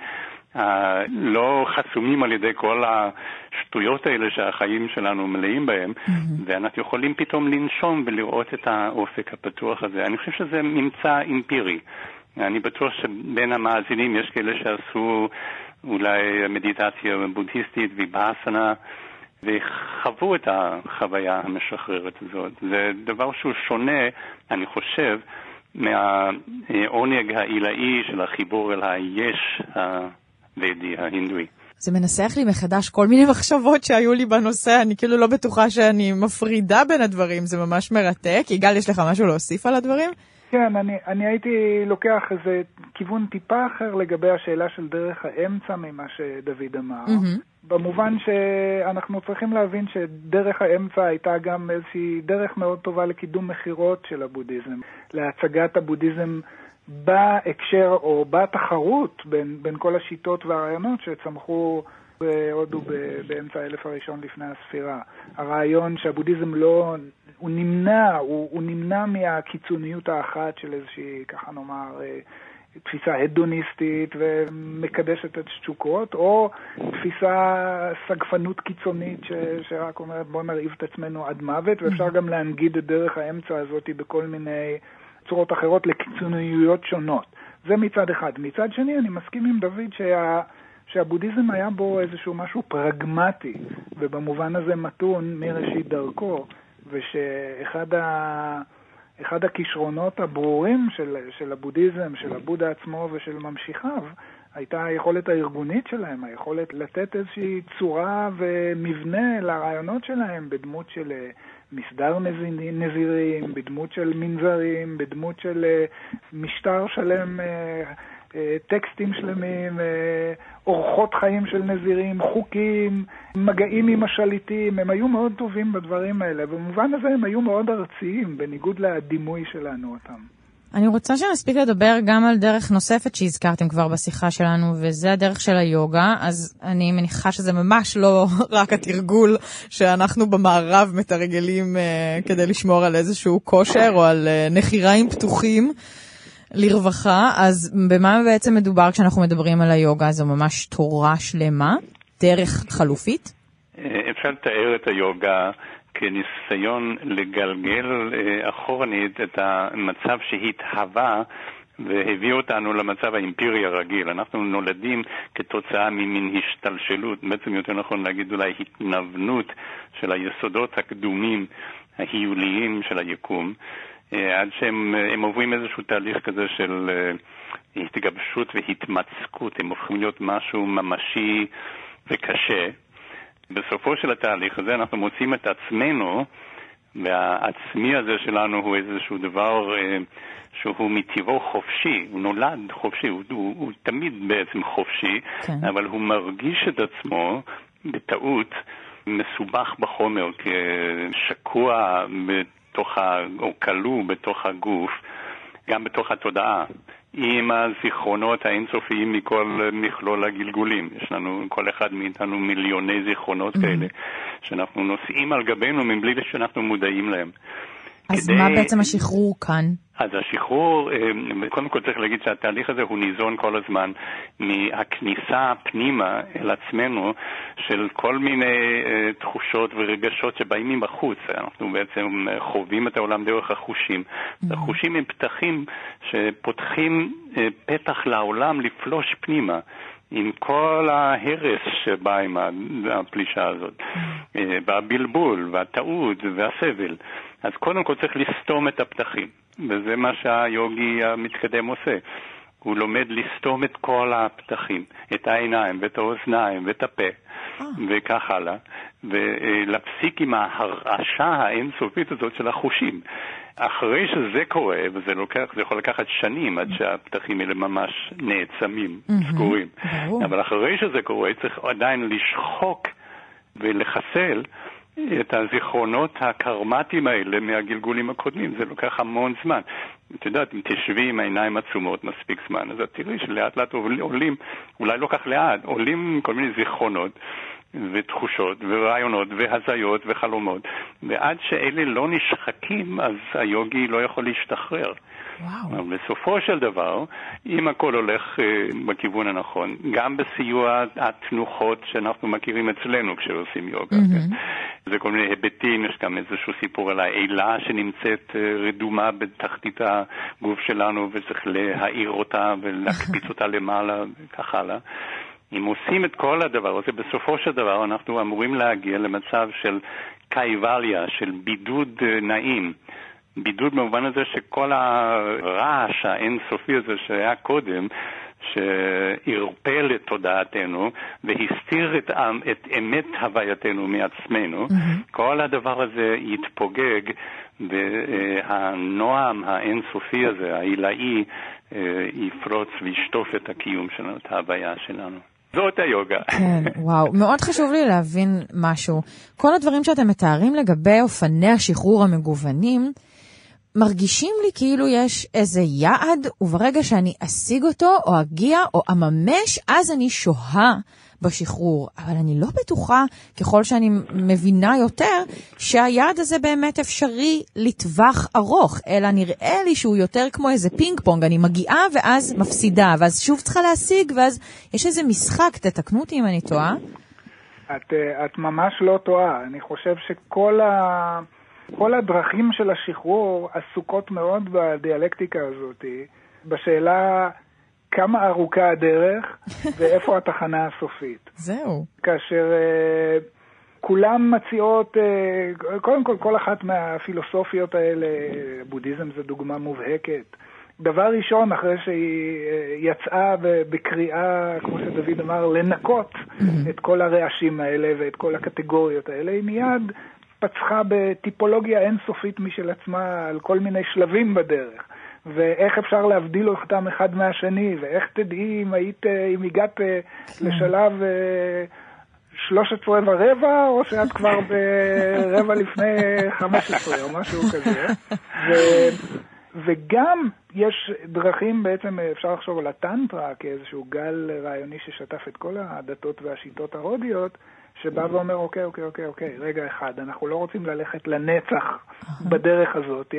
הלא חסומים על ידי כל השטויות האלה שהחיים שלנו מלאים בהם, mm-hmm. ואנחנו יכולים פתאום לנשום ולראות את האופק הפתוח הזה. אני חושב שזה ממצא אמפירי. אני בטוח שבין המאזינים יש כאלה שעשו אולי מדיטציה בודהיסטית ויבאסנה וחוו את החוויה המשחררת הזאת. זה דבר שהוא שונה, אני חושב, מהעונג העילאי של החיבור אל היש הוודי, ההינדואי. זה מנסח לי מחדש כל מיני מחשבות שהיו לי בנושא, אני כאילו לא בטוחה שאני מפרידה בין הדברים, זה ממש מרתק. יגאל, יש לך משהו להוסיף על הדברים? כן, אני, אני הייתי לוקח איזה כיוון טיפה אחר לגבי השאלה של דרך האמצע ממה שדוד אמר. Mm-hmm. במובן שאנחנו צריכים להבין שדרך האמצע הייתה גם איזושהי דרך מאוד טובה לקידום מכירות של הבודהיזם, להצגת הבודהיזם בהקשר או בתחרות בין, בין כל השיטות והרעיונות שצמחו בהודו באמצע האלף הראשון לפני הספירה. הרעיון שהבודהיזם לא הוא נמנע, הוא, הוא נמנע מהקיצוניות האחת של איזושהי, ככה נאמר, אה, תפיסה הדוניסטית ומקדשת את תשוקות, או תפיסה סגפנות קיצונית ש, שרק אומרת בוא נרעיב את עצמנו עד מוות, ואפשר גם להנגיד את דרך האמצע הזאת בכל מיני צורות אחרות לקיצוניויות שונות. זה מצד אחד. מצד שני, אני מסכים עם דוד שה... שהבודהיזם היה בו איזשהו משהו פרגמטי, ובמובן הזה מתון מראשית דרכו. ושאחד ה... הכישרונות הברורים של, של הבודהיזם, של הבודה עצמו ושל ממשיכיו, הייתה היכולת הארגונית שלהם, היכולת לתת איזושהי צורה ומבנה לרעיונות שלהם בדמות של אה, מסדר נזירים, בדמות של מנזרים, בדמות של אה, משטר שלם, אה, טקסטים שלמים, אורחות חיים של נזירים, חוקים, מגעים עם השליטים, הם היו מאוד טובים בדברים האלה. במובן הזה הם היו מאוד ארציים, בניגוד לדימוי שלנו אותם. אני רוצה שנספיק לדבר גם על דרך נוספת שהזכרתם כבר בשיחה שלנו, וזה הדרך של היוגה, אז אני מניחה שזה ממש לא רק התרגול שאנחנו במערב מתרגלים uh, כדי לשמור על איזשהו כושר או על uh, נחיריים פתוחים לרווחה, אז במה בעצם מדובר כשאנחנו מדברים על היוגה? זו ממש תורה שלמה? דרך חלופית? אה, אפשר לתאר את היוגה כניסיון לגלגל אה, אחורנית את המצב שהתהווה והביא אותנו למצב האמפירי הרגיל. אנחנו נולדים כתוצאה ממין השתלשלות, בעצם יותר נכון להגיד אולי התנוונות של היסודות הקדומים ההיוליים של היקום, עד שהם עוברים איזשהו תהליך כזה של אה, התגבשות והתמצקות, הם הופכים להיות משהו ממשי וקשה. בסופו של התהליך הזה אנחנו מוצאים את עצמנו, והעצמי הזה שלנו הוא איזשהו דבר אה, שהוא מטבעו חופשי, הוא נולד חופשי, הוא, הוא, הוא תמיד בעצם חופשי, כן. אבל הוא מרגיש את עצמו בטעות מסובך בחומר, כשקוע בתוך ה... או כלוא בתוך הגוף, גם בתוך התודעה. עם הזיכרונות האינסופיים מכל מכלול הגלגולים. יש לנו, כל אחד מאיתנו מיליוני זיכרונות mm-hmm. כאלה, שאנחנו נושאים על גבינו מבלי שאנחנו מודעים להם. אז כדי... מה בעצם השחרור כאן? אז השחרור, אה, קודם כל צריך להגיד שהתהליך הזה הוא ניזון כל הזמן מהכניסה פנימה אל עצמנו של כל מיני אה, תחושות ורגשות שבאים מבחוץ. אנחנו בעצם חווים את העולם דרך החושים. Mm-hmm. החושים הם פתחים שפותחים אה, פתח לעולם לפלוש פנימה. עם כל ההרס שבא עם הפלישה הזאת, mm-hmm. והבלבול והטעות והסבל. אז קודם כל צריך לסתום את הפתחים. וזה מה שהיוגי המתקדם עושה. הוא לומד לסתום את כל הפתחים, את העיניים ואת האוזניים ואת הפה אה. וכך הלאה, ולהפסיק עם ההרעשה האינסופית הזאת של החושים. אחרי שזה קורה, וזה לוקח, זה יכול לקחת שנים עד שהפתחים האלה ממש נעצמים, סגורים, אבל אחרי שזה קורה צריך עדיין לשחוק ולחסל את הזיכרונות הקרמטיים האלה מהגלגולים הקודמים, זה לוקח המון זמן. את יודעת, אם תשבי עם העיניים עצומות מספיק זמן, אז את תראי שלאט לאט עולים, אולי לא כך לאט, עולים כל מיני זיכרונות ותחושות ורעיונות והזיות וחלומות, ועד שאלה לא נשחקים, אז היוגי לא יכול להשתחרר. וואו. בסופו של דבר, אם הכל הולך uh, בכיוון הנכון, גם בסיוע התנוחות שאנחנו מכירים אצלנו כשעושים יוגה, mm-hmm. כן? זה כל מיני היבטים, יש גם איזשהו סיפור על האלה שנמצאת uh, רדומה בתחתית הגוף שלנו וצריך להאיר אותה ולהקפיץ אותה למעלה וכך הלאה. אם עושים את כל הדבר הזה, בסופו של דבר אנחנו אמורים להגיע למצב של קייבליה, של בידוד uh, נעים. בידוד במובן הזה שכל הרעש האינסופי הזה שהיה קודם, שערפל את תודעתנו והסתיר את, את אמת הווייתנו מעצמנו, mm-hmm. כל הדבר הזה יתפוגג והנועם האינסופי הזה, העילאי, אה, יפרוץ וישטוף את הקיום שלנו, את ההוויה שלנו. זאת היוגה. כן, וואו. מאוד חשוב לי להבין משהו. כל הדברים שאתם מתארים לגבי אופני השחרור המגוונים, מרגישים לי כאילו יש איזה יעד, וברגע שאני אשיג אותו, או אגיע, או אממש, אז אני שוהה בשחרור. אבל אני לא בטוחה, ככל שאני מבינה יותר, שהיעד הזה באמת אפשרי לטווח ארוך, אלא נראה לי שהוא יותר כמו איזה פינג פונג, אני מגיעה ואז מפסידה, ואז שוב צריכה להשיג, ואז יש איזה משחק, תתקנו אותי אם אני טועה. את, אה, את ממש לא טועה. אני חושב שכל ה... כל הדרכים של השחרור עסוקות מאוד בדיאלקטיקה הזאת, בשאלה כמה ארוכה הדרך ואיפה התחנה הסופית. זהו. כאשר uh, כולם מציעות, uh, קודם כל, כל אחת מהפילוסופיות האלה, בודהיזם זה דוגמה מובהקת, דבר ראשון, אחרי שהיא אה, יצאה בקריאה, כמו שדוד אמר, לנקות את כל הרעשים האלה ואת כל הקטגוריות האלה, היא מיד פצחה בטיפולוגיה אינסופית משל עצמה על כל מיני שלבים בדרך. ואיך אפשר להבדיל אותם אחד מהשני, ואיך תדעי אם היית, אם הגעת כן. לשלב 13 ורבע, או שאת כבר ברבע לפני 15 או משהו כזה. ו, וגם יש דרכים, בעצם אפשר לחשוב על הטנטרה כאיזשהו גל רעיוני ששטף את כל הדתות והשיטות ההודיות, שבא ואומר, אוקיי, אוקיי, אוקיי, אוקיי, רגע אחד, אנחנו לא רוצים ללכת לנצח בדרך הזאת,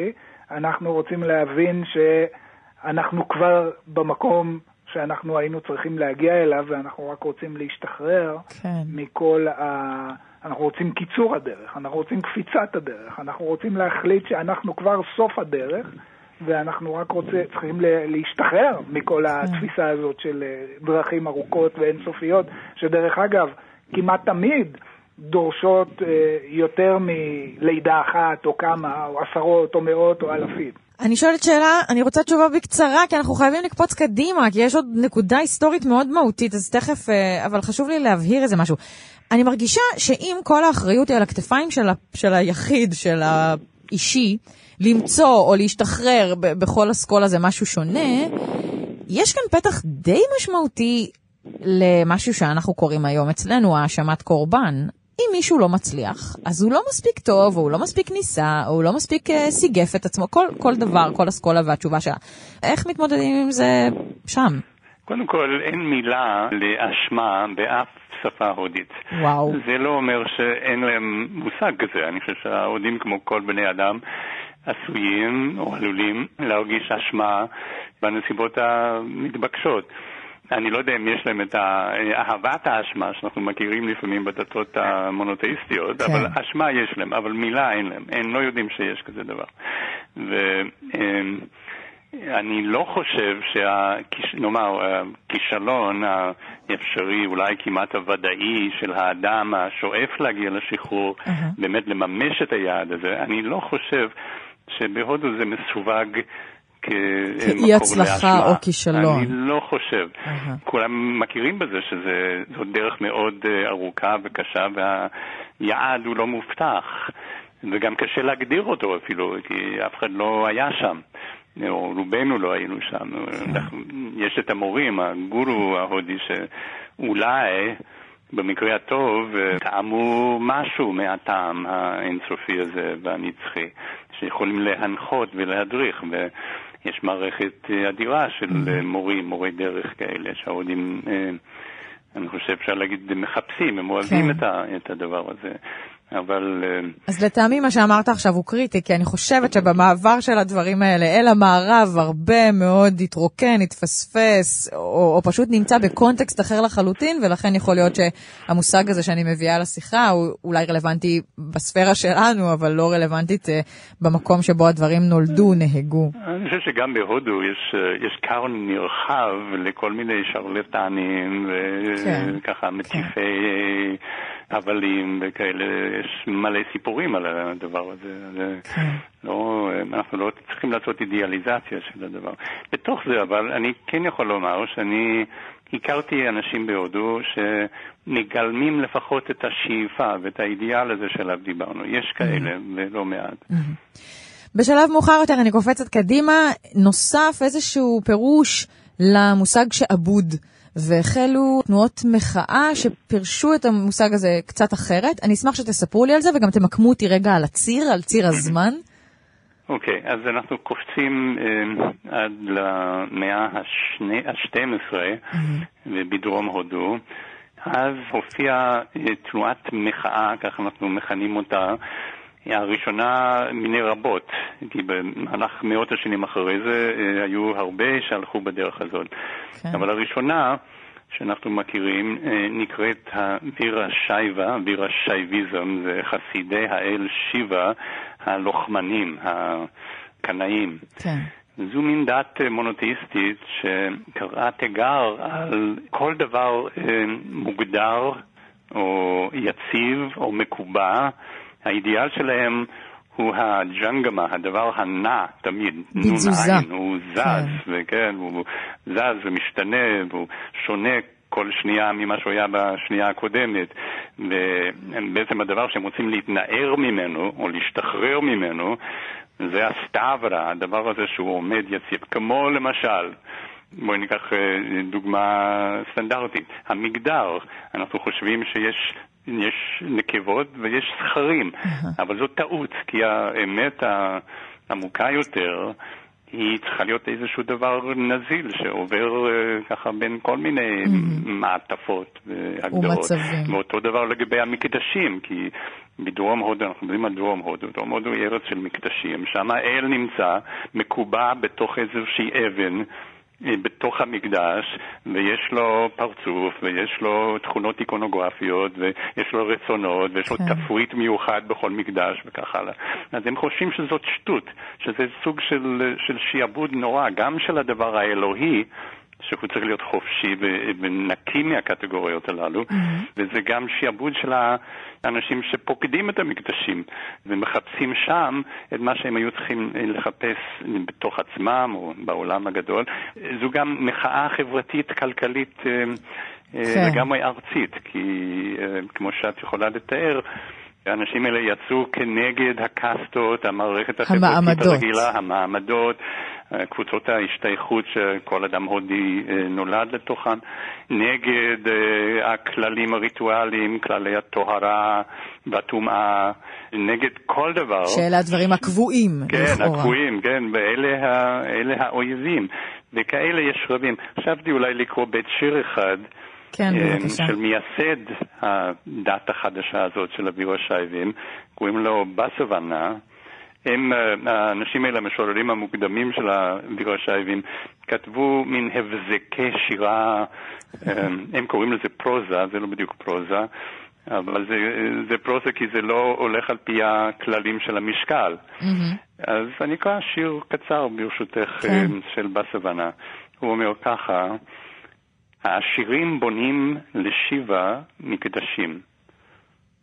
אנחנו רוצים להבין שאנחנו כבר במקום שאנחנו היינו צריכים להגיע אליו, ואנחנו רק רוצים להשתחרר כן. מכל ה... אנחנו רוצים קיצור הדרך, אנחנו רוצים קפיצת הדרך, אנחנו רוצים להחליט שאנחנו כבר סוף הדרך, ואנחנו רק רוצה, צריכים להשתחרר מכל כן. התפיסה הזאת של אה, דרכים ארוכות ואינסופיות, שדרך אגב, כמעט תמיד דורשות אה, יותר מלידה אחת או כמה, או עשרות או מאות או אלפים. אני שואלת שאלה, אני רוצה תשובה בקצרה, כי אנחנו חייבים לקפוץ קדימה, כי יש עוד נקודה היסטורית מאוד מהותית, אז תכף, אה, אבל חשוב לי להבהיר איזה משהו. אני מרגישה שאם כל האחריות היא על הכתפיים של, ה, של היחיד, של האישי, למצוא או להשתחרר ב- בכל אסכולה זה משהו שונה, יש כאן פתח די משמעותי למשהו שאנחנו קוראים היום אצלנו האשמת קורבן. אם מישהו לא מצליח, אז הוא לא מספיק טוב, או הוא לא מספיק ניסה, או הוא לא מספיק uh, סיגף את עצמו, כל, כל דבר, כל אסכולה והתשובה שלה. איך מתמודדים עם זה שם? קודם כל, אין מילה לאשמה באף שפה הודית. וואו. זה לא אומר שאין להם מושג כזה. אני חושב שההודים, כמו כל בני אדם, עשויים או עלולים להרגיש אשמה בנסיבות המתבקשות. אני לא יודע אם יש להם את אהבת האשמה שאנחנו מכירים לפעמים בדתות המונותאיסטיות, כן. אבל אשמה יש להם, אבל מילה אין להם, הם לא יודעים שיש כזה דבר. ואני לא חושב שנאמר, הכישלון האפשרי, אולי כמעט הוודאי של האדם השואף להגיע לשחרור, uh-huh. באמת לממש את היעד הזה, אני לא חושב שבהודו זה מסווג כאי הצלחה או כישלון. אני לא חושב. Uh-huh. כולם מכירים בזה שזו דרך מאוד אה, ארוכה וקשה והיעד הוא לא מובטח. וגם קשה להגדיר אותו אפילו, כי אף אחד לא היה שם. או רובנו לא היינו שם. Uh-huh. יש את המורים, הגורו ההודי, שאולי במקרה הטוב אה, טעמו משהו מהטעם האינסופי הזה והנצחי, שיכולים להנחות ולהדריך. יש מערכת אה, אדירה של mm-hmm. מורים, מורי דרך כאלה, שההודים, אה, אני חושב, אפשר להגיד, מחפשים, הם אוהבים כן. את הדבר הזה. אבל... אה, אז לטעמי מה שאמרת עכשיו הוא קריטי, כי אני חושבת שבמעבר של הדברים האלה אל המערב הרבה מאוד התרוקן, התפספס, או, או פשוט נמצא בקונטקסט אחר לחלוטין, ולכן יכול להיות שהמושג הזה שאני מביאה לשיחה הוא אולי רלוונטי בספירה שלנו, אבל לא רלוונטית uh, במקום שבו הדברים נולדו, נהגו. אני חושב שגם בהודו יש, אה, יש כר נרחב לכל מיני שרלטנים, וככה כן. מטיפי... כן. הבלים וכאלה, יש מלא סיפורים על הדבר הזה. כן. לא, אנחנו לא צריכים לעשות אידיאליזציה של הדבר. בתוך זה, אבל אני כן יכול לומר שאני הכרתי אנשים בהודו שמגלמים לפחות את השאיפה ואת האידיאל הזה שעליו דיברנו. יש כאלה, ולא מעט. בשלב מאוחר יותר, אני קופצת קדימה, נוסף איזשהו פירוש למושג שעבוד. והחלו תנועות מחאה שפירשו את המושג הזה קצת אחרת. אני אשמח שתספרו לי על זה וגם תמקמו אותי רגע על הציר, על ציר הזמן. אוקיי, okay, אז אנחנו קופצים uh, עד למאה ה-12 mm-hmm. בדרום הודו. אז הופיעה uh, תנועת מחאה, כך אנחנו מכנים אותה, הראשונה מיני רבות, כי במהלך מאות השנים אחרי זה uh, היו הרבה שהלכו בדרך הזאת. כן. אבל הראשונה שאנחנו מכירים אה, נקראת הווירה שייבה, וירה שייביזם, זה חסידי האל שיבה הלוחמנים, הקנאים. כן. זו מין דת אה, מונותאיסטית שקראה תיגר על כל דבר אה, מוגדר או יציב או מקובע. האידיאל שלהם הוא הג'נגמה, הדבר הנע תמיד. בתזוזה. נ"ע, הוא זז, וכן, הוא זז ומשתנה, והוא שונה כל שנייה ממה שהוא היה בשנייה הקודמת. ובעצם הדבר שהם רוצים להתנער ממנו, או להשתחרר ממנו, זה הסטאברה, הדבר הזה שהוא עומד יציב. כמו למשל, בואי ניקח אה, דוגמה סטנדרטית, המגדר. אנחנו חושבים שיש יש נקבות ויש זכרים, אבל זו טעות, כי האמת העמוקה יותר היא צריכה להיות איזשהו דבר נזיל שעובר uh, ככה בין כל מיני mm-hmm. מעטפות והגדרות. ומצבים. ואותו דבר לגבי המקדשים, כי בדרום הודו, אנחנו מדברים על דרום הודו, דרום הודו היא ארץ של מקדשים, שם האל נמצא מקובע בתוך איזושהי אבן. אה, בתוך המקדש, ויש לו פרצוף, ויש לו תכונות איקונוגרפיות, ויש לו רצונות, ויש לו כן. תפריט מיוחד בכל מקדש, וכך הלאה. אז הם חושבים שזאת שטות, שזה סוג של, של שיעבוד נורא, גם של הדבר האלוהי, שהוא צריך להיות חופשי ונקי מהקטגוריות הללו, mm-hmm. וזה גם שיעבוד של האנשים שפוקדים את המקדשים ומחפשים שם את מה שהם היו צריכים לחפש בתוך עצמם או בעולם הגדול. זו גם מחאה חברתית כלכלית אה, אה, כן. לגמרי ארצית, כי אה, כמו שאת יכולה לתאר, האנשים האלה יצאו כנגד הקאסטות, המערכת החברתית המעמדות. הרגילה, המעמדות, קבוצות ההשתייכות שכל אדם הודי אה, נולד לתוכן, נגד אה, הכללים הריטואליים, כללי הטהרה והטומאה, נגד כל דבר. שאלה הדברים הקבועים, כן, לכאורה. הקבועים, כן, ואלה ה- האויבים. וכאלה יש רבים. חשבתי אולי לקרוא בית שיר אחד. כן, אה, בבקשה. של מייסד הדת החדשה הזאת של הבירו השייבים, קוראים לו בסוונה. הם, אה, האנשים האלה, המשוררים המוקדמים של הבירו השייבים, כתבו מין הבזקי שירה, אה, הם קוראים לזה פרוזה, זה לא בדיוק פרוזה, אבל זה, זה פרוזה כי זה לא הולך על פי הכללים של המשקל. אז אני אקרא שיר קצר ברשותך כן. אה, של בסוונה. הוא אומר ככה, העשירים בונים לשיבה מקדשים,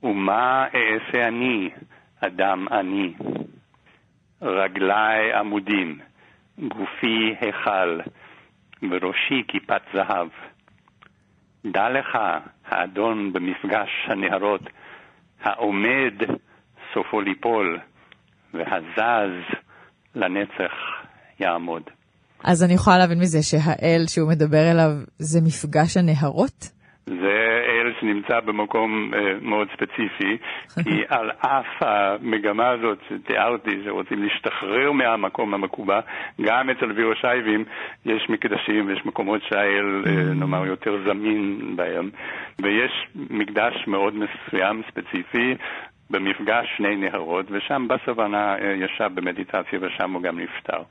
ומה אעשה אני, אדם עני? רגלי עמודים, גופי היכל, וראשי כיפת זהב. דע לך, האדון במפגש הנהרות, העומד סופו ליפול, והזז לנצח יעמוד. אז אני יכולה להבין מזה שהאל שהוא מדבר אליו זה מפגש הנהרות? זה אל שנמצא במקום אה, מאוד ספציפי, כי על אף המגמה הזאת שתיארתי, שרוצים להשתחרר מהמקום המקובע, גם אצל וירושייבים יש מקדשים ויש מקומות שהאל, אה, נאמר, יותר זמין בהם, ויש מקדש מאוד מסוים, ספציפי, במפגש שני נהרות, ושם בסוונה אה, ישב במדיטציה ושם הוא גם נפטר.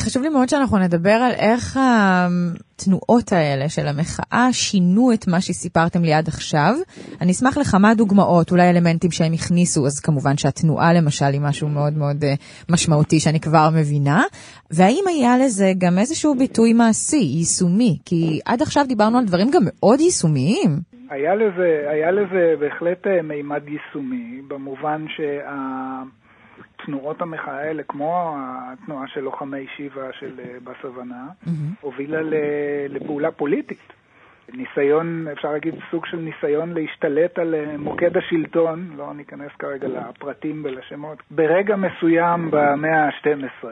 חשוב לי מאוד שאנחנו נדבר על איך התנועות האלה של המחאה שינו את מה שסיפרתם לי עד עכשיו. אני אשמח לכמה דוגמאות, אולי אלמנטים שהם הכניסו, אז כמובן שהתנועה למשל היא משהו מאוד מאוד אה, משמעותי שאני כבר מבינה. והאם היה לזה גם איזשהו ביטוי מעשי, יישומי? כי עד עכשיו דיברנו על דברים גם מאוד יישומיים. היה לזה, היה לזה בהחלט אה, מימד יישומי, במובן שהתנועות המחאה האלה, כמו התנועה של לוחמי שיבה של אה, בסוונה, הובילה לפעולה פוליטית. ניסיון, אפשר להגיד, סוג של ניסיון להשתלט על אה, מוקד השלטון, לא ניכנס כרגע לפרטים ולשמות, ברגע מסוים במאה ה-12,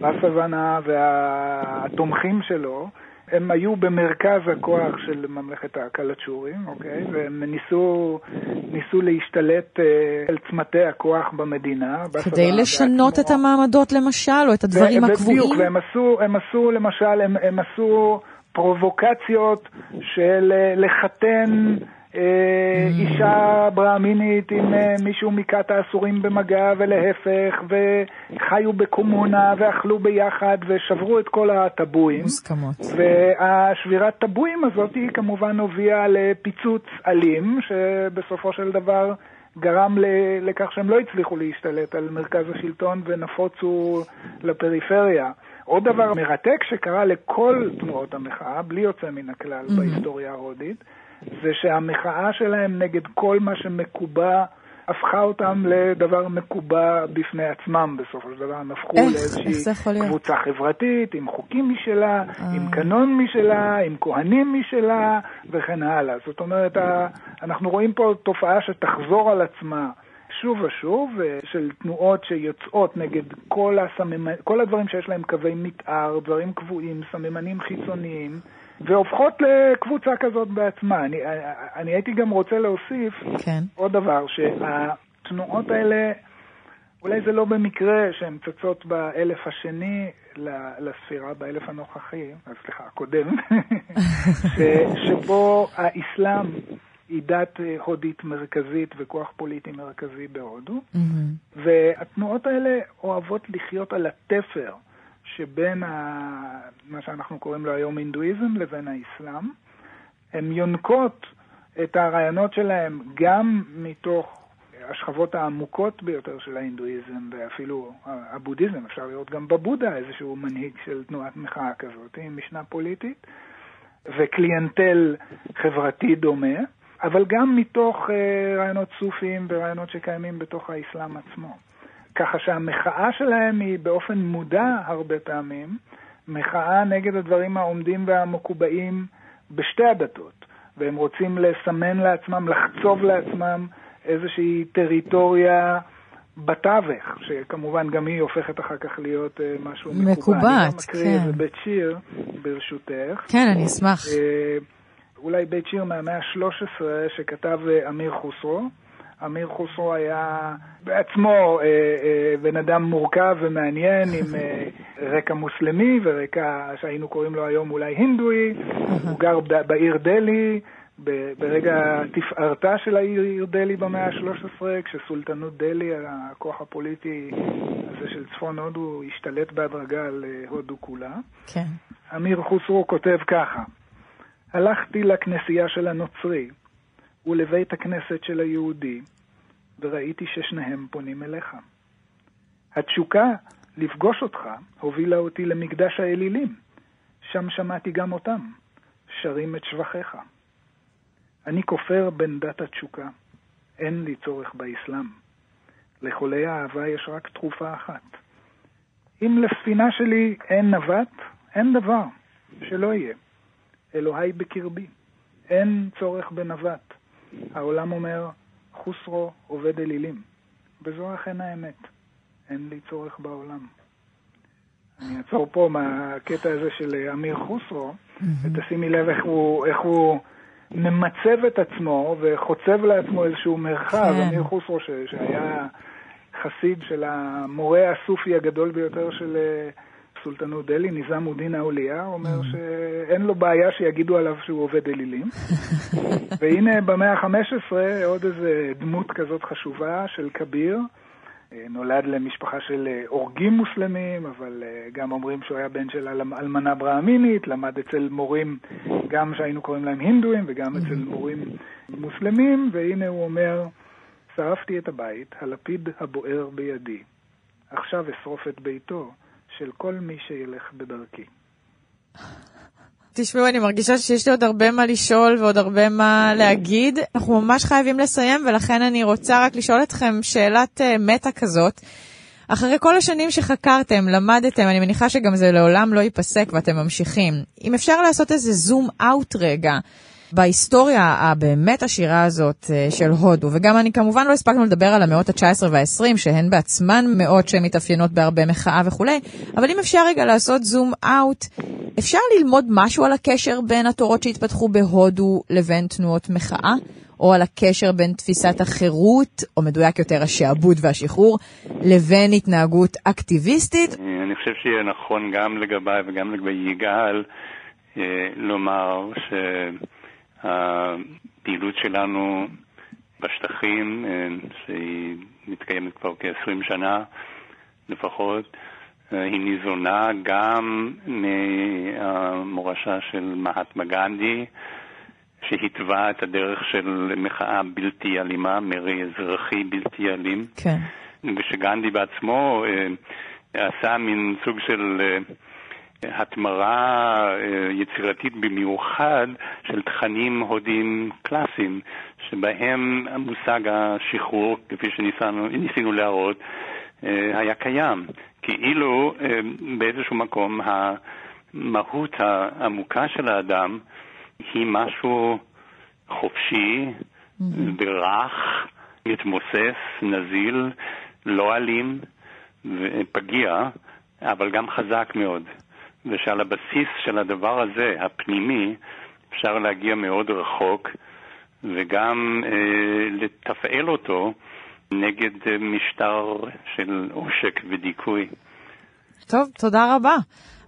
בסוונה והתומכים שלו, הם היו במרכז הכוח של ממלכת הקלצ'ורים, אוקיי? והם ניסו, ניסו להשתלט אה, על צמתי הכוח במדינה. כדי לשנות בעצמו. את המעמדות למשל, או את הדברים ו- הקבועים. בדיוק, והם עשו, הם עשו למשל, הם, הם עשו פרובוקציות של אה, לחתן אישה ברהמינית עם אה, מישהו מכת האסורים במגע ולהפך, וחיו בקומונה ואכלו ביחד ושברו את כל הטבואים. מוסכמות. והשבירת טבואים הזאת היא כמובן הובילה לפיצוץ אלים, שבסופו של דבר גרם לכך שהם לא הצליחו להשתלט על מרכז השלטון ונפוצו לפריפריה. עוד דבר מרתק שקרה לכל תנועות המחאה, בלי יוצא מן הכלל בהיסטוריה ההודית, זה שהמחאה שלהם נגד כל מה שמקובע הפכה אותם לדבר מקובע בפני עצמם בסופו של דבר, הם הפכו לאיזושהי קבוצה חברתית, עם חוקים משלה, אה. עם קנון משלה, עם כהנים משלה, וכן הלאה. זאת אומרת, אנחנו רואים פה תופעה שתחזור על עצמה. שוב ושוב, אה, של תנועות שיוצאות נגד כל, הסממ... כל הדברים שיש להם קווי מתאר, דברים קבועים, סממנים חיצוניים, והופכות לקבוצה כזאת בעצמה. אני, אני הייתי גם רוצה להוסיף כן. עוד דבר, שהתנועות האלה, אולי זה לא במקרה שהן צצות באלף השני לספירה, באלף הנוכחי, סליחה, הקודם, ש, שבו האסלאם היא דת אה, הודית מרכזית וכוח פוליטי מרכזי בהודו, mm-hmm. והתנועות האלה אוהבות לחיות על התפר שבין ה... מה שאנחנו קוראים לו היום הינדואיזם לבין האסלאם. הן יונקות את הרעיונות שלהם גם מתוך השכבות העמוקות ביותר של ההינדואיזם ואפילו הבודהיזם, אפשר לראות גם בבודה איזשהו מנהיג של תנועת מחאה כזאת, עם משנה פוליטית, וקליינטל חברתי דומה. אבל גם מתוך אה, רעיונות סופיים ורעיונות שקיימים בתוך האסלאם עצמו. ככה שהמחאה שלהם היא באופן מודע הרבה פעמים, מחאה נגד הדברים העומדים והמקובעים בשתי הדתות, והם רוצים לסמן לעצמם, לחצוב לעצמם איזושהי טריטוריה בתווך, שכמובן גם היא הופכת אחר כך להיות אה, משהו מקובע. מקובעת, כן. אני מקריא איזה בית שיר, ברשותך. כן, אני אשמח. אה, אולי בית שיר מהמאה ה-13 שכתב אה, אמיר חוסרו. אמיר חוסרו היה בעצמו אה, אה, בן אדם מורכב ומעניין עם אה, רקע מוסלמי ורקע שהיינו קוראים לו היום אולי הינדואי. הוא גר בעיר דלהי, ברגע תפארתה של העיר דלהי במאה ה-13, כשסולטנות דלהי, הכוח הפוליטי הזה של צפון הודו, השתלט בהדרגה על אה, הודו כולה. כן. אמיר חוסרו כותב ככה: הלכתי לכנסייה של הנוצרי ולבית הכנסת של היהודי, וראיתי ששניהם פונים אליך. התשוקה לפגוש אותך הובילה אותי למקדש האלילים, שם שמעתי גם אותם, שרים את שבחיך. אני כופר בין דת התשוקה, אין לי צורך באסלאם. לחולי האהבה יש רק תרופה אחת. אם לספינה שלי אין נווט, אין דבר, שלא יהיה. אלוהי בקרבי. אין צורך בנווט. העולם אומר, חוסרו עובד אלילים. וזו אכן האמת. אין לי צורך בעולם. אני אעצור פה מהקטע הזה של אמיר חוסרו, ותשימי לב איך הוא, איך הוא ממצב את עצמו וחוצב לעצמו איזשהו מרחב. כן. אמיר חוסרו, ש, שהיה חסיד של המורה הסופי הגדול ביותר של סולטנות דלי, ניזם א-דין האוליה, אומר mm. שאין לו בעיה שיגידו עליו שהוא עובד אלילים. והנה במאה ה-15 עוד איזה דמות כזאת חשובה של כביר. אה, נולד למשפחה של אה, הורגים מוסלמים, אבל אה, גם אומרים שהוא היה בן של אלמנה ברהמינית, למד אצל מורים גם שהיינו קוראים להם הינדואים וגם אצל mm. מורים מוסלמים, והנה הוא אומר, שרפתי את הבית, הלפיד הבוער בידי. עכשיו אשרוף את ביתו. של כל מי שילך בדרכי. תשמעו, אני מרגישה שיש לי עוד הרבה מה לשאול ועוד הרבה מה להגיד. אנחנו ממש חייבים לסיים, ולכן אני רוצה רק לשאול אתכם שאלת uh, מטה כזאת. אחרי כל השנים שחקרתם, למדתם, אני מניחה שגם זה לעולם לא ייפסק ואתם ממשיכים. אם אפשר לעשות איזה זום אאוט רגע בהיסטוריה הבאמת עשירה הזאת אה, של הודו, וגם אני כמובן לא הספקנו לדבר על המאות ה-19 וה-20, שהן בעצמן מאות שמתאפיינות בהרבה מחאה וכולי, אבל אם אפשר רגע לעשות זום אאוט, אפשר ללמוד משהו על הקשר בין התורות שהתפתחו בהודו לבין תנועות מחאה? או על הקשר בין תפיסת החירות, או מדויק יותר השעבוד והשחרור, לבין התנהגות אקטיביסטית? אני חושב שיהיה נכון גם לגביי וגם לגבי יגאל אה, לומר ש... הפעילות שלנו בשטחים, אה, שהיא מתקיימת כבר כ-20 שנה לפחות, אה, היא ניזונה גם מהמורשה של מהטמה גנדי, שהתווה את הדרך של מחאה בלתי אלימה, מרי אזרחי בלתי אלים. כן. ושגנדי בעצמו אה, עשה מין סוג של התמרה אה, יצירתית במיוחד של תכנים הודיים קלאסיים, שבהם המושג השחרור, כפי שניסינו להראות, אה, היה קיים. כאילו באיזשהו מקום המהות העמוקה של האדם היא משהו חופשי, ורך, מתמוסס, נזיל, לא אלים ופגיע, אבל גם חזק מאוד. ושעל הבסיס של הדבר הזה, הפנימי, אפשר להגיע מאוד רחוק וגם אה, לתפעל אותו נגד אה, משטר של עושק ודיכוי. טוב, תודה רבה.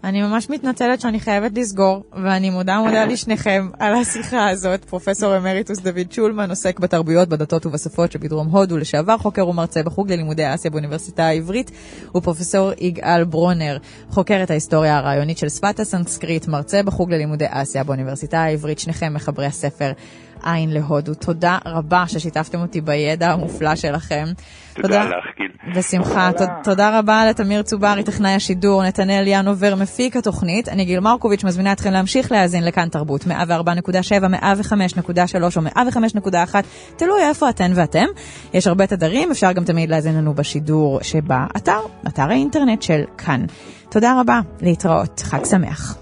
אני ממש מתנצלת שאני חייבת לסגור, ואני מודה מודה לשניכם על השיחה הזאת. פרופסור אמריטוס דוד שולמן עוסק בתרבויות, בדתות ובשפות שבדרום הודו, לשעבר חוקר ומרצה בחוג ללימודי אסיה באוניברסיטה העברית, ופרופסור יגאל ברונר, חוקר את ההיסטוריה הרעיונית של שפת הסנסקריט, מרצה בחוג ללימודי אסיה באוניברסיטה העברית, שניכם מחברי הספר. עין להודו. תודה רבה ששיתפתם אותי בידע המופלא שלכם. תודה לך, גיל. בשמחה. תודה רבה לתמיר צוברי, טכנאי השידור, נתנאל ינובר, מפיק התוכנית. אני גיל מרקוביץ', מזמינה אתכם להמשיך להאזין לכאן תרבות, 104.7, 105.3 או 105.1, תלוי איפה אתן ואתם. יש הרבה תדרים, אפשר גם תמיד להאזין לנו בשידור שבאתר, אתר האינטרנט של כאן. תודה רבה, להתראות, חג שמח.